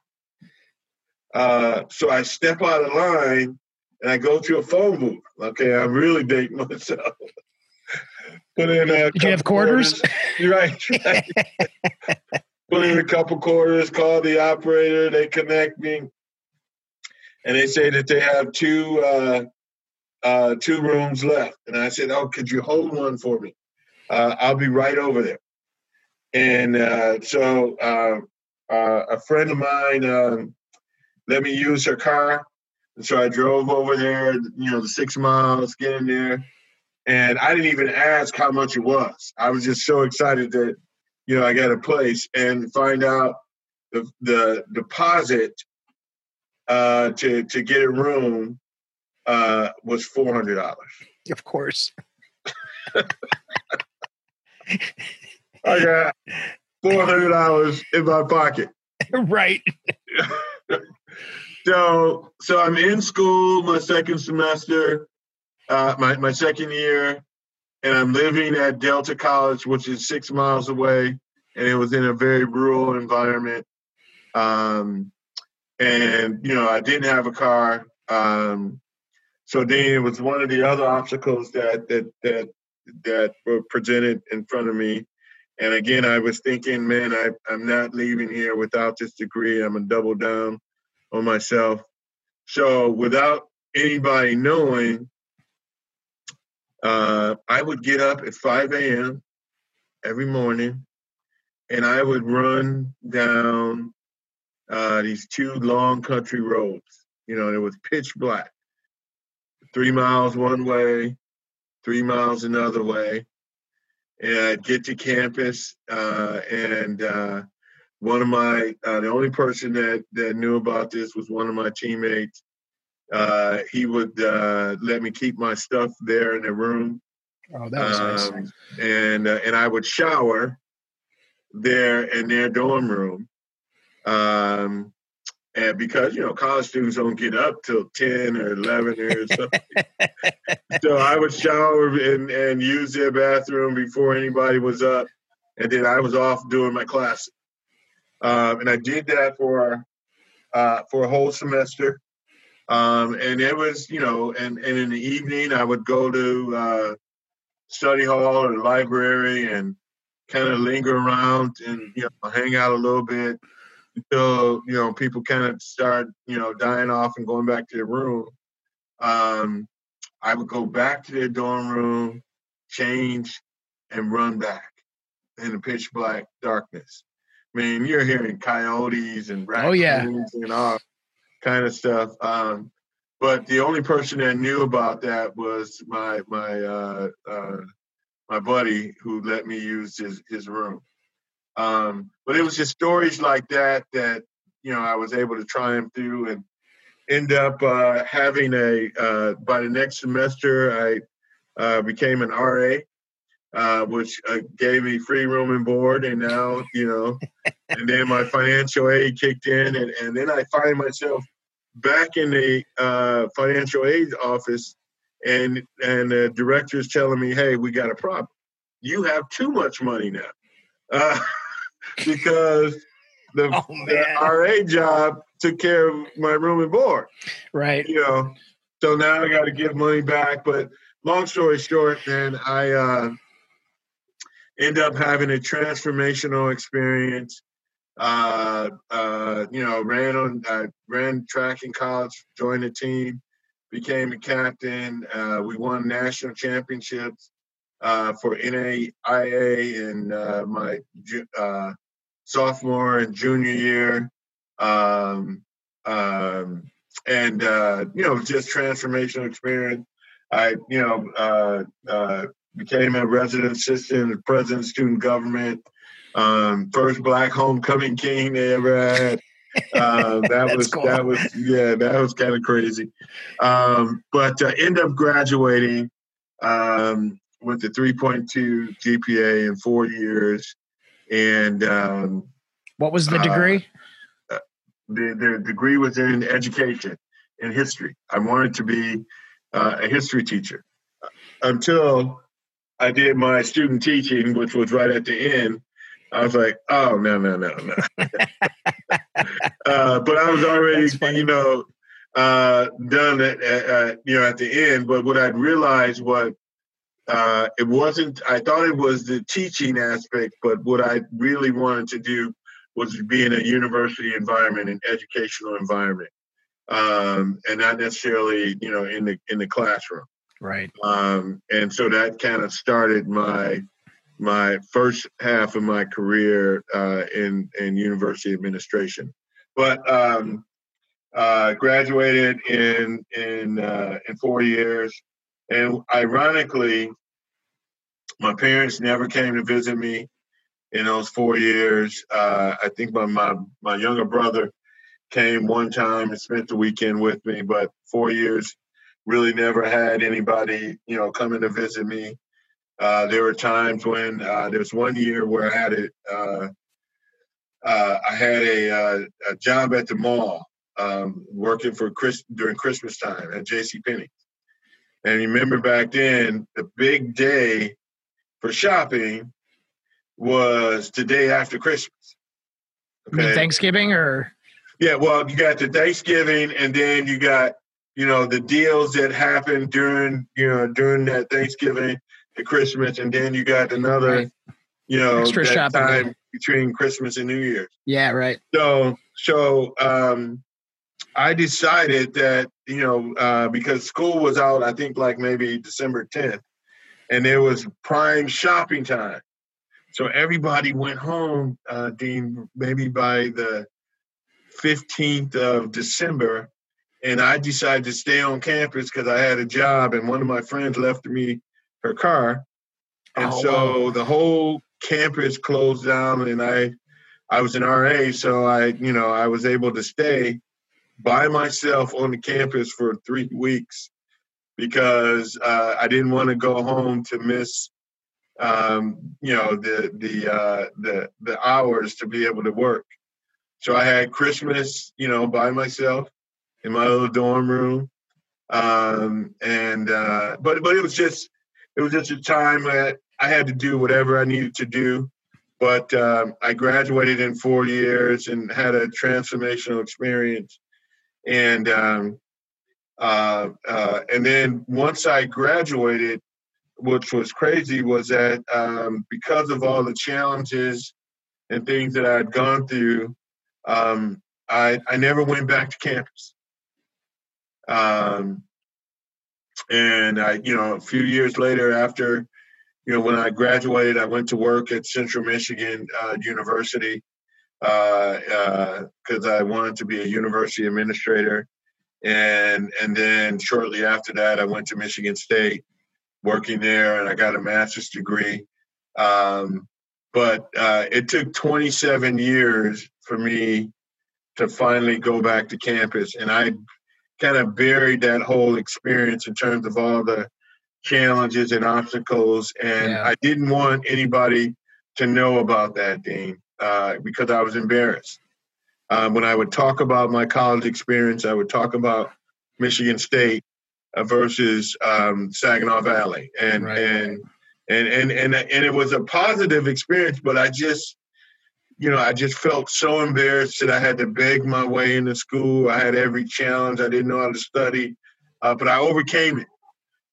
Uh, so I step out of line and I go to a phone booth. Okay, I'm really dating myself. Put in a Did you have quarters? quarters. right, right. Put in a couple quarters, call the operator, they connect me. And they say that they have two uh, uh, two rooms left. And I said, Oh, could you hold one for me? Uh, I'll be right over there. And uh, so uh, a friend of mine um, let me use her car. And so I drove over there, you know, the six miles, get in there. And I didn't even ask how much it was. I was just so excited that, you know, I got a place and find out the, the deposit uh, to, to get a room uh, was $400. Of course. I got four hundred dollars in my pocket. right. so so I'm in school my second semester, uh, my my second year, and I'm living at Delta College, which is six miles away, and it was in a very rural environment. Um, and you know I didn't have a car. Um, so then it was one of the other obstacles that that that that were presented in front of me and again, I was thinking, man, I, I'm not leaving here without this degree. I'm to double down on myself. So without anybody knowing, uh, I would get up at 5 a.m. every morning and I would run down uh, these two long country roads. You know, it was pitch black. Three miles one way, three miles another way and get to campus uh, and uh, one of my uh, the only person that that knew about this was one of my teammates. Uh, he would uh, let me keep my stuff there in the room. Oh, that was um, nice. And uh, and I would shower there in their dorm room. Um, and because you know college students don't get up till 10 or 11 or something. So i would shower and, and use their bathroom before anybody was up. And then i was off doing my classes. Um, and i did that for uh, for a whole semester. Um, and it was you know and, and in the evening i would go to uh, study hall or the library and kind of linger around and you know hang out a little bit until you know people kind of start you know dying off and going back to their room. Um, I would go back to their dorm room, change, and run back in the pitch black darkness. I mean, you're hearing coyotes and raccoons oh, yeah. and all kind of stuff. Um, but the only person that knew about that was my my uh, uh, my buddy who let me use his his room. Um, but it was just stories like that that you know I was able to triumph through and end up uh, having a. Uh, by the next semester, I uh, became an RA, uh, which uh, gave me free room and board, and now you know, and then my financial aid kicked in, and, and then I find myself back in the uh, financial aid office, and and the director's telling me, "Hey, we got a problem. You have too much money now." because the, oh, the, RA job took care of my room and board. Right. You know, so now I got to give money back. But long story short, then I uh, end up having a transformational experience. Uh, uh, you know, ran on, I ran track in college, joined the team, became a captain. Uh, we won national championships uh, for NAIA and uh, my uh, sophomore and junior year. Um, um, and, uh, you know, just transformational experience. I, you know, uh, uh, became a resident assistant, president of student government, um, first black homecoming king they ever had. Uh, that was cool. that was yeah that was kind of crazy, um, but uh, end up graduating um, with a 3.2 GPA in four years, and um, what was the degree? Uh, the, the degree was in education in history. I wanted to be uh, a history teacher until I did my student teaching, which was right at the end. I was like, oh no no no no. uh, but I was already, you know, uh, done at, at, you know at the end. But what I'd realized was uh, it wasn't, I thought it was the teaching aspect, but what I really wanted to do was be in a university environment, an educational environment, um, and not necessarily, you know, in the in the classroom. Right. Um, and so that kind of started my my first half of my career uh, in in university administration. But um, uh, graduated in in uh, in four years. And ironically, my parents never came to visit me in those four years. Uh, I think my, my my younger brother came one time and spent the weekend with me, but four years really never had anybody, you know, coming to visit me. Uh, there were times when uh, there was one year where I had a uh, uh, I had a, uh, a job at the mall um, working for Chris during Christmas time at J.C. Penney. And remember back then, the big day for shopping was the day after Christmas. Okay? Thanksgiving or? Yeah, well, you got the Thanksgiving, and then you got you know the deals that happened during you know during that Thanksgiving to Christmas, and then you got another right. you know Extra that shopping time between Christmas and New Year's. Yeah, right. So so um, I decided that you know uh, because school was out, I think like maybe December 10th, and it was prime shopping time. So everybody went home, uh, Dean, maybe by the 15th of December, and I decided to stay on campus because I had a job, and one of my friends left me her car, and oh, so wow. the whole campus closed down, and I I was an RA, so I, you know, I was able to stay by myself on the campus for three weeks because uh, I didn't want to go home to miss, um, you know, the the uh, the the hours to be able to work. So I had Christmas, you know, by myself in my little dorm room, um, and uh, but but it was just it was just a time that I had to do whatever I needed to do. But um, I graduated in four years and had a transformational experience. And um, uh, uh, and then once I graduated, which was crazy, was that um, because of all the challenges and things that I had gone through, um, I, I never went back to campus. Um, and I, you know, a few years later, after you know, when I graduated, I went to work at Central Michigan uh, University because uh, uh, I wanted to be a university administrator, and and then shortly after that, I went to Michigan State, working there, and I got a master's degree. Um, but uh, it took 27 years for me to finally go back to campus, and I kind of buried that whole experience in terms of all the challenges and obstacles. And yeah. I didn't want anybody to know about that, Dean, uh, because I was embarrassed. Um, when I would talk about my college experience, I would talk about Michigan State uh, versus um, Saginaw Valley, and right. and and and and and it was a positive experience. But I just, you know, I just felt so embarrassed that I had to beg my way into school. I had every challenge. I didn't know how to study, uh, but I overcame it.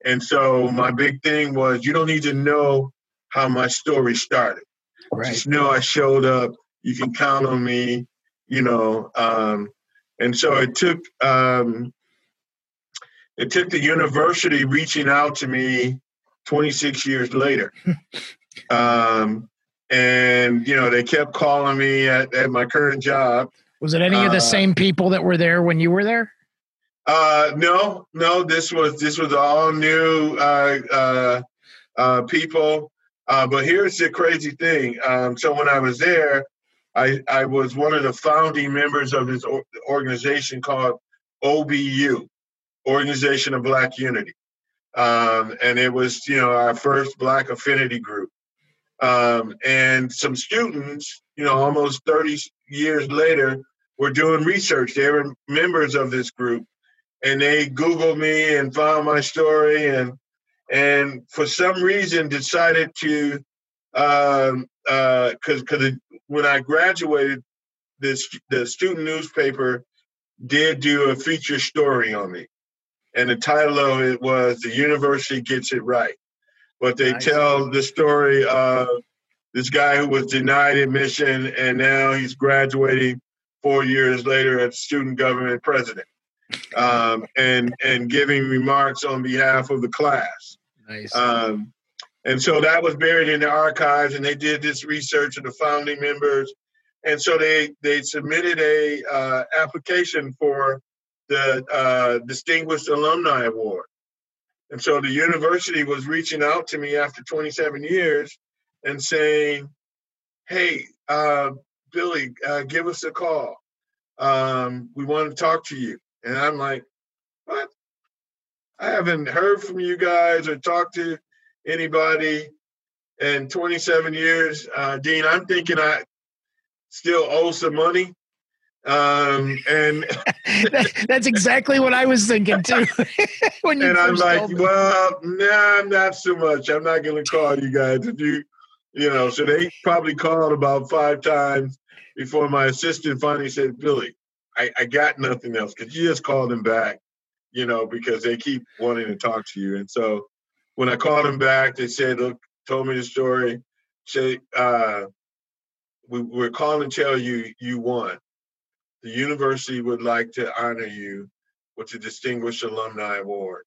And so my big thing was you don't need to know how my story started. Right. Just know I showed up. You can count on me, you know. Um, and so it took um, it took the university reaching out to me 26 years later. um, and you know they kept calling me at, at my current job. Was it any of the uh, same people that were there when you were there? Uh, no, no. This was this was all new uh, uh, uh, people. Uh, but here's the crazy thing. Um, so when I was there, I I was one of the founding members of this organization called OBU, Organization of Black Unity, um, and it was you know our first Black affinity group. Um, and some students, you know, almost 30 years later, were doing research. They were members of this group, and they Googled me and found my story and and for some reason decided to um uh because because when I graduated this the student newspaper did do a feature story on me and the title of it was the university gets it right but they nice. tell the story of this guy who was denied admission and now he's graduating four years later as student government president um, and and giving remarks on behalf of the class. Nice. Um, and so that was buried in the archives, and they did this research of the founding members, and so they they submitted a uh, application for the uh, Distinguished Alumni Award. And so the university was reaching out to me after 27 years and saying, "Hey, uh, Billy, uh, give us a call. Um, we want to talk to you." And I'm like, what? I haven't heard from you guys or talked to anybody in 27 years. Uh, Dean, I'm thinking I still owe some money. Um, and that's exactly what I was thinking too. when you and I'm like, well, nah, not so much. I'm not going to call you guys if you, you know. So they probably called about five times before my assistant finally said, Billy, I, I got nothing else because you just call them back, you know, because they keep wanting to talk to you. And so when I called them back, they said, look, told me the story. Say, uh, we, we're calling to tell you you won. The university would like to honor you with the Distinguished Alumni Award.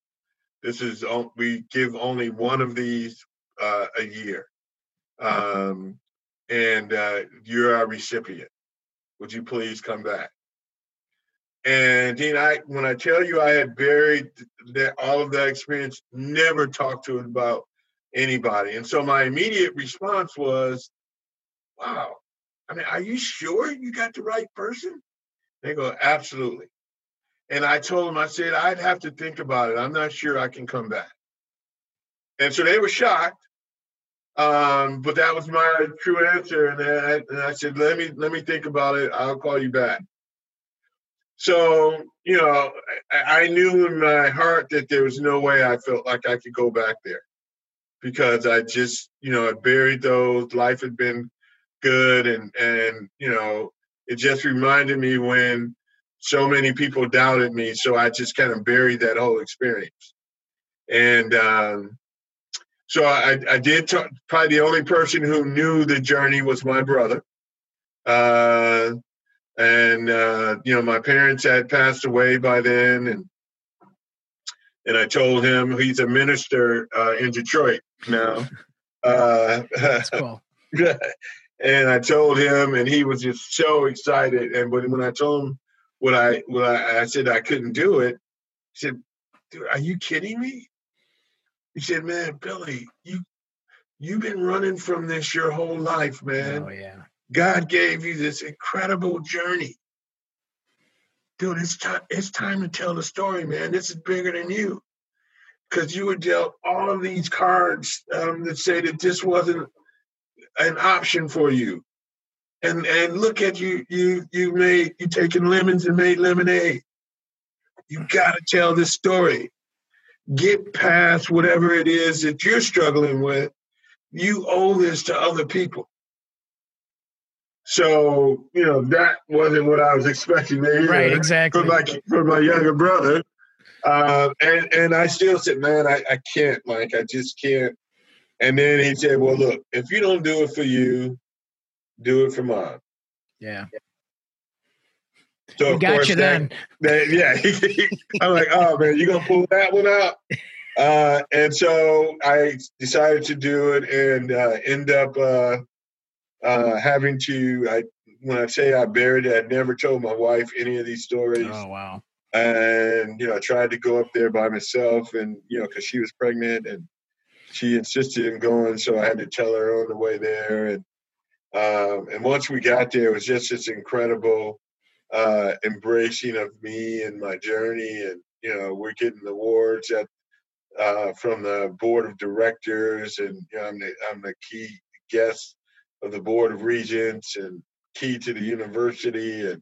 This is we give only one of these uh, a year, um, and uh, you're our recipient. Would you please come back? And Dean, I when I tell you I had buried that all of that experience, never talked to it about anybody. And so my immediate response was, wow, I mean, are you sure you got the right person? They go, absolutely. And I told them, I said, I'd have to think about it. I'm not sure I can come back. And so they were shocked. Um, but that was my true answer. And I, and I said, let me let me think about it. I'll call you back. So, you know, I, I knew in my heart that there was no way I felt like I could go back there because I just, you know, I buried those. Life had been good, and and you know, it just reminded me when so many people doubted me. So I just kind of buried that whole experience. And um, so I, I did talk, probably the only person who knew the journey was my brother. Uh, and uh, you know, my parents had passed away by then, and and I told him he's a minister uh, in Detroit now. Uh, That's cool. and I told him, and he was just so excited. And when, when I told him what I what I, I said I couldn't do it, he said, "Dude, are you kidding me?" He said, "Man, Billy, you you've been running from this your whole life, man. Oh yeah. God gave you this incredible journey." Dude, it's time. It's time to tell the story, man. This is bigger than you because you were dealt all of these cards um, that say that this wasn't an option for you. And and look at you, you you made you taking lemons and made lemonade. You gotta tell this story. Get past whatever it is that you're struggling with. You owe this to other people. So, you know, that wasn't what I was expecting to hear right, exactly. from my from my younger brother. Uh, and and I still said, man, I, I can't, Mike. I just can't. And then he said, well, look, if you don't do it for you, do it for mom. Yeah. So got course, you that, then. That, yeah, I'm like, oh man, you gonna pull that one out? Uh, and so I decided to do it, and uh, end up uh, having to. I when I say I buried it, I never told my wife any of these stories. Oh wow! and you know I tried to go up there by myself, and you know because she was pregnant and she insisted on going, so I had to tell her on the way there. And um, and once we got there, it was just this incredible uh, embracing of me and my journey, and you know we're getting awards at uh, from the board of directors, and you know, I'm the I'm the key guest of the board of regents and key to the university and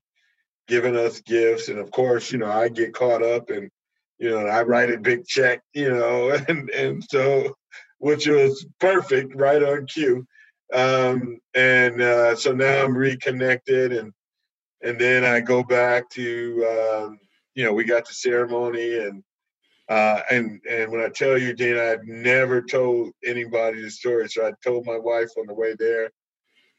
giving us gifts. And of course, you know, I get caught up and, you know, I write a big check, you know, and, and so, which was perfect, right on cue. Um, and uh, so now I'm reconnected and, and then I go back to, um, you know, we got the ceremony and, uh, and and when I tell you, Dean, I've never told anybody the story. So I told my wife on the way there,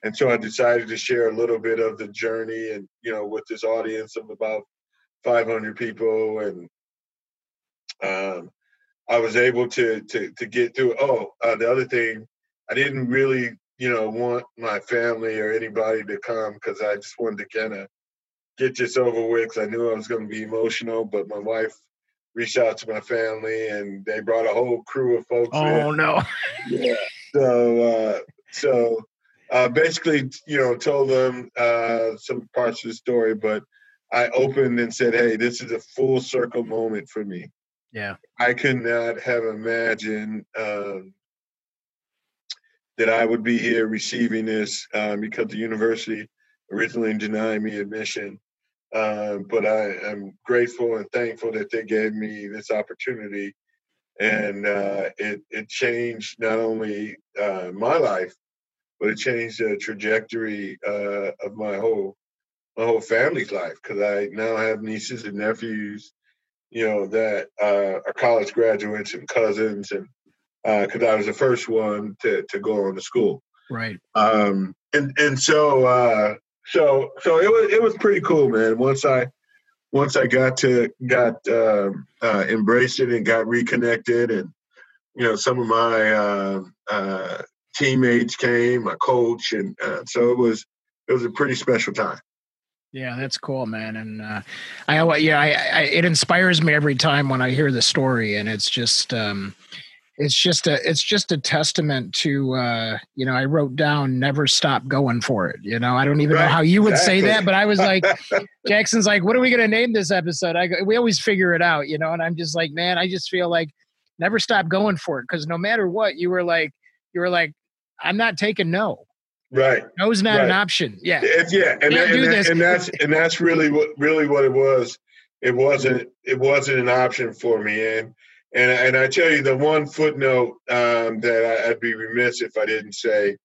and so I decided to share a little bit of the journey and you know with this audience of about 500 people and um, I was able to to to get through. Oh, uh, the other thing, I didn't really you know want my family or anybody to come because I just wanted to kind of get this over with. Cause I knew I was going to be emotional, but my wife reached out to my family and they brought a whole crew of folks. Oh in. no! Yeah. So uh, so uh, basically, you know, told them uh, some parts of the story, but I opened and said, "Hey, this is a full circle moment for me." Yeah, I could not have imagined um, that I would be here receiving this um, because the university originally denied me admission. Uh, but I am grateful and thankful that they gave me this opportunity, and uh, it it changed not only uh, my life but it changed the trajectory uh, of my whole my whole family's life because I now have nieces and nephews, you know, that uh, are college graduates and cousins, and because uh, I was the first one to to go on to school, right? Um, and and so uh, so so it was it was pretty cool, man. Once I once I got to got um, uh, embraced it and got reconnected, and you know, some of my uh, uh, teammates came, my coach, and uh, so it was it was a pretty special time. Yeah, that's cool, man. And uh, I, yeah, I, I, it inspires me every time when I hear the story, and it's just, um, it's just a it's just a testament to uh you know i wrote down never stop going for it you know i don't even right, know how you would exactly. say that but i was like jackson's like what are we going to name this episode i we always figure it out you know and i'm just like man i just feel like never stop going for it because no matter what you were like you were like i'm not taking no right no's not right. an option yeah it's, yeah and, that, and, that, and that's and that's really what really what it was it wasn't it wasn't an option for me and and and I tell you the one footnote um, that I, would be remiss if I didn't say.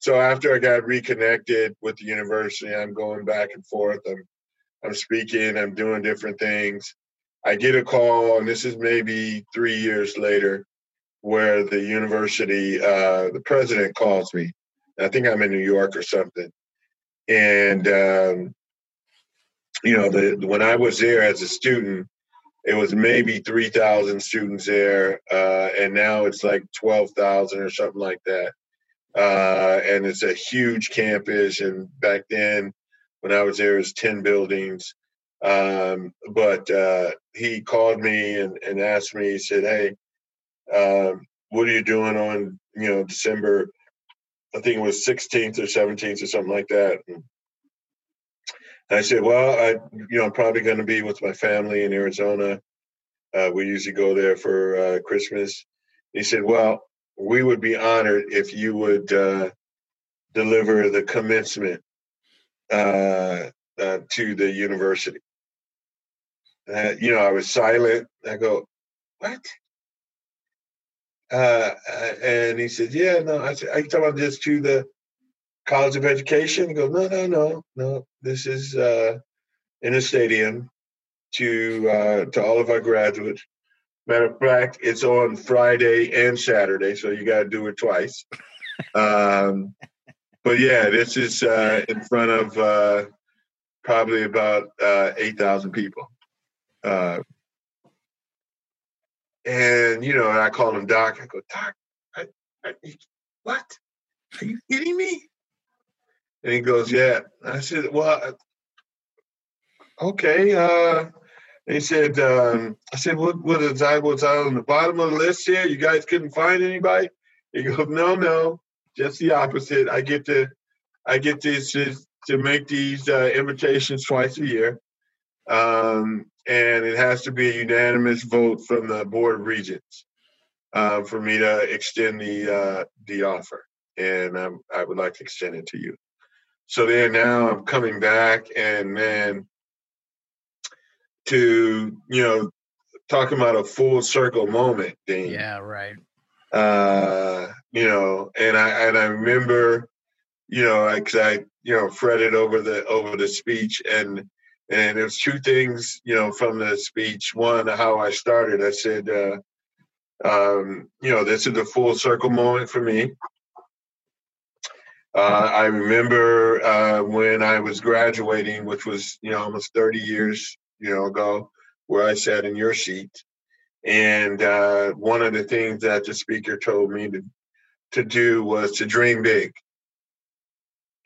So after I got reconnected with the university, I'm going back and forth. I'm I'm speaking. I'm doing different things. I get a call, and this is maybe three years later, where the university, uh, the president calls me. I think I'm in New York or something, and um, you know, the when I was there as a student, it was maybe 3,000 students there, uh, and now it's like 12,000 or something like that. Uh, and it's a huge campus. And back then, when I was there, it was 10 buildings. Um, but uh, he called me and, and asked me, he said, Hey, um, what are you doing on, you know, December, I think it was 16th or 17th or something like that. And I said, well, I, you know, I'm probably going to be with my family in Arizona. Uh, we usually go there for uh, Christmas. He said, well, we would be honored if you would uh, deliver the commencement uh, uh, to the university. you know, I was silent. I go, what? Uh, and he said, yeah, no. I said, are you talking about this to the College of Education? He goes, no, no, no, no. This is uh, in a stadium to uh, to all of our graduates. Matter of fact, it's on Friday and Saturday, so you got to do it twice. Um, but yeah, this is uh, in front of uh, probably about uh, eight thousand people. Uh, and you know, I call him Doc. I go, Doc, I, I, what? Are you kidding me? And he goes, Yeah. I said, Well, okay. Uh, he said, um, I said, what, what is I was I on the bottom of the list here? You guys couldn't find anybody? He goes, no, no, just the opposite. I get to, I get to, to, to make these uh, invitations twice a year. Um, and it has to be a unanimous vote from the board of regents uh, for me to extend the uh, the offer, and um, I would like to extend it to you. So then now I'm coming back, and then to you know talking about a full circle moment Dean. yeah right uh you know and i and i remember you know because I, I you know fretted over the over the speech and and there's two things you know from the speech one how i started i said uh um you know this is a full circle moment for me uh, I remember uh, when I was graduating, which was you know almost 30 years you know, ago, where I sat in your seat. And uh, one of the things that the speaker told me to to do was to dream big.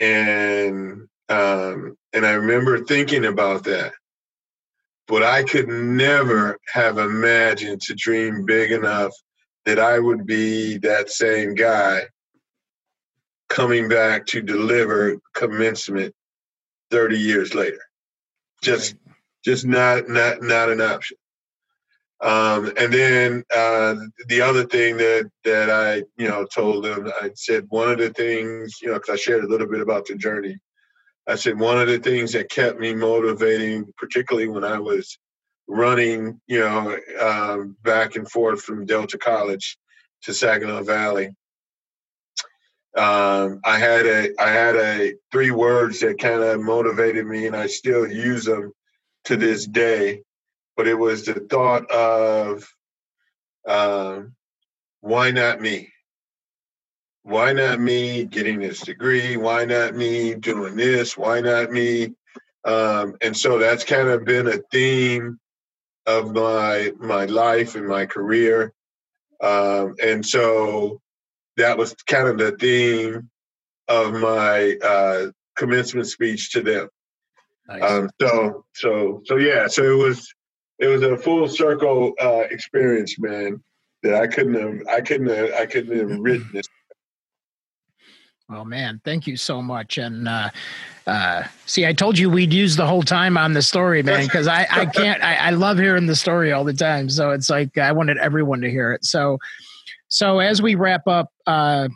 And um, and I remember thinking about that, but I could never have imagined to dream big enough that I would be that same guy coming back to deliver commencement 30 years later. Just just not not not an option. Um, and then uh, the other thing that that I you know told them, I said one of the things you know because I shared a little bit about the journey. I said one of the things that kept me motivating, particularly when I was running, you know, um, back and forth from Delta College to Saginaw Valley. Um, I had a I had a three words that kind of motivated me, and I still use them to this day, but it was the thought of um, why not me? Why not me getting this degree? Why not me doing this? Why not me? Um, and so that's kind of been a theme of my my life and my career. Um, and so that was kind of the theme of my uh, commencement speech to them. Nice. Um, so so so yeah, so it was it was a full circle uh, experience, man. that I couldn't have I couldn't have I couldn't have written this. Well, man, thank you so much. And uh, uh, see, I told you we'd use the whole time on the story, man, because I, I can't. I, I love hearing the story all the time. So it's like I wanted everyone to hear it. So, so as we wrap up, uh,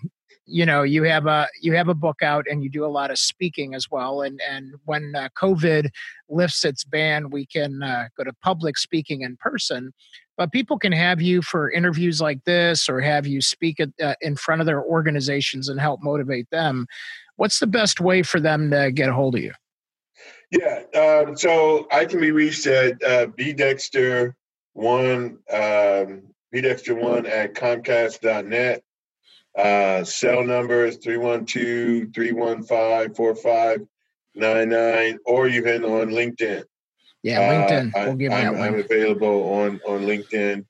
you know you have a you have a book out and you do a lot of speaking as well and and when uh, covid lifts its ban we can uh, go to public speaking in person but people can have you for interviews like this or have you speak at, uh, in front of their organizations and help motivate them. What's the best way for them to get a hold of you? Yeah um, so i can be reached at uh, bdexter one um, bdexter one at comcast.net uh, cell number is 312 315 4599, or even on LinkedIn. Yeah, LinkedIn. Uh, we'll give I, I'm, I'm, available on, on LinkedIn.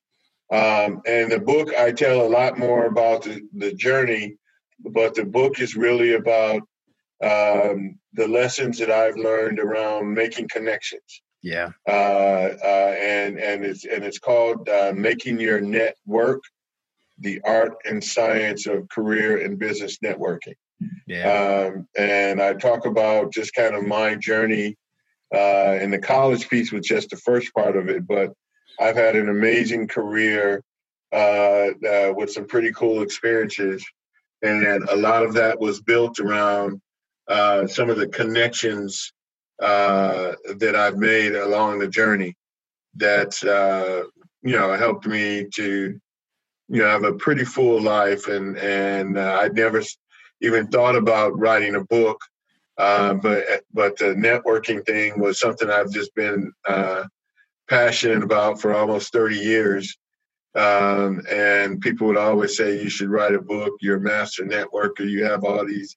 Um, and the book, I tell a lot more about the, the journey, but the book is really about um, the lessons that I've learned around making connections. Yeah. Uh, uh, and and it's and it's called uh, making your net work the art and science of career and business networking. Yeah. Um, and I talk about just kind of my journey. Uh, and the college piece was just the first part of it, but I've had an amazing career uh, uh, with some pretty cool experiences. And a lot of that was built around uh, some of the connections uh, that I've made along the journey that, uh, you know, helped me to you know, I have a pretty full life, and and uh, I'd never even thought about writing a book. Uh, but but the networking thing was something I've just been uh, passionate about for almost 30 years. Um, and people would always say you should write a book. You're a master networker. You have all these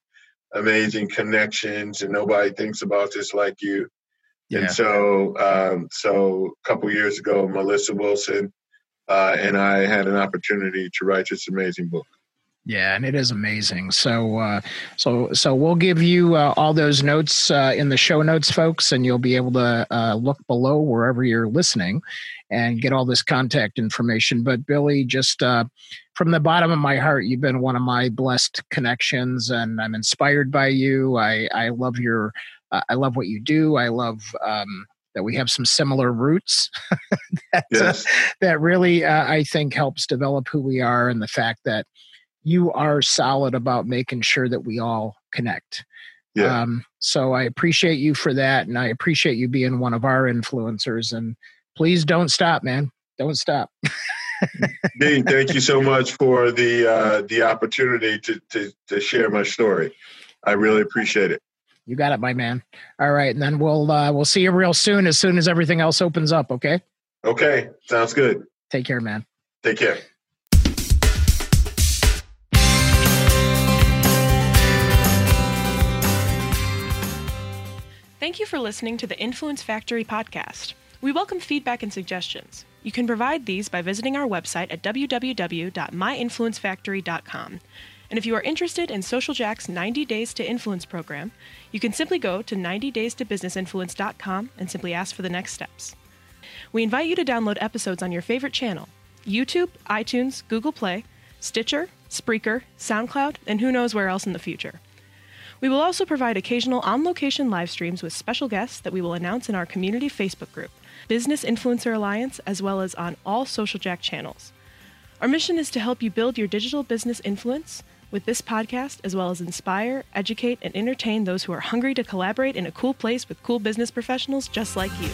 amazing connections, and nobody thinks about this like you. Yeah. And so, um, so a couple years ago, Melissa Wilson uh, and I had an opportunity to write this amazing book. Yeah, and it is amazing. So, uh, so, so we'll give you uh, all those notes uh, in the show notes, folks, and you'll be able to uh, look below wherever you're listening and get all this contact information. But Billy, just uh, from the bottom of my heart, you've been one of my blessed connections, and I'm inspired by you. I I love your, uh, I love what you do. I love um, that we have some similar roots that, yes. uh, that really uh, i think helps develop who we are and the fact that you are solid about making sure that we all connect yeah. Um, so i appreciate you for that and i appreciate you being one of our influencers and please don't stop man don't stop Dean, thank you so much for the uh, the opportunity to, to to share my story. I really appreciate it. You got it, my man. All right, and then we'll uh, we'll see you real soon as soon as everything else opens up. Okay. Okay, sounds good. Take care, man. Take care. Thank you for listening to the Influence Factory podcast. We welcome feedback and suggestions. You can provide these by visiting our website at www.myinfluencefactory.com. And if you are interested in Social Jack's 90 Days to Influence program, you can simply go to 90daystobusinessinfluence.com and simply ask for the next steps. We invite you to download episodes on your favorite channel YouTube, iTunes, Google Play, Stitcher, Spreaker, SoundCloud, and who knows where else in the future. We will also provide occasional on location live streams with special guests that we will announce in our community Facebook group, Business Influencer Alliance, as well as on all Social Jack channels. Our mission is to help you build your digital business influence with this podcast, as well as inspire, educate, and entertain those who are hungry to collaborate in a cool place with cool business professionals just like you.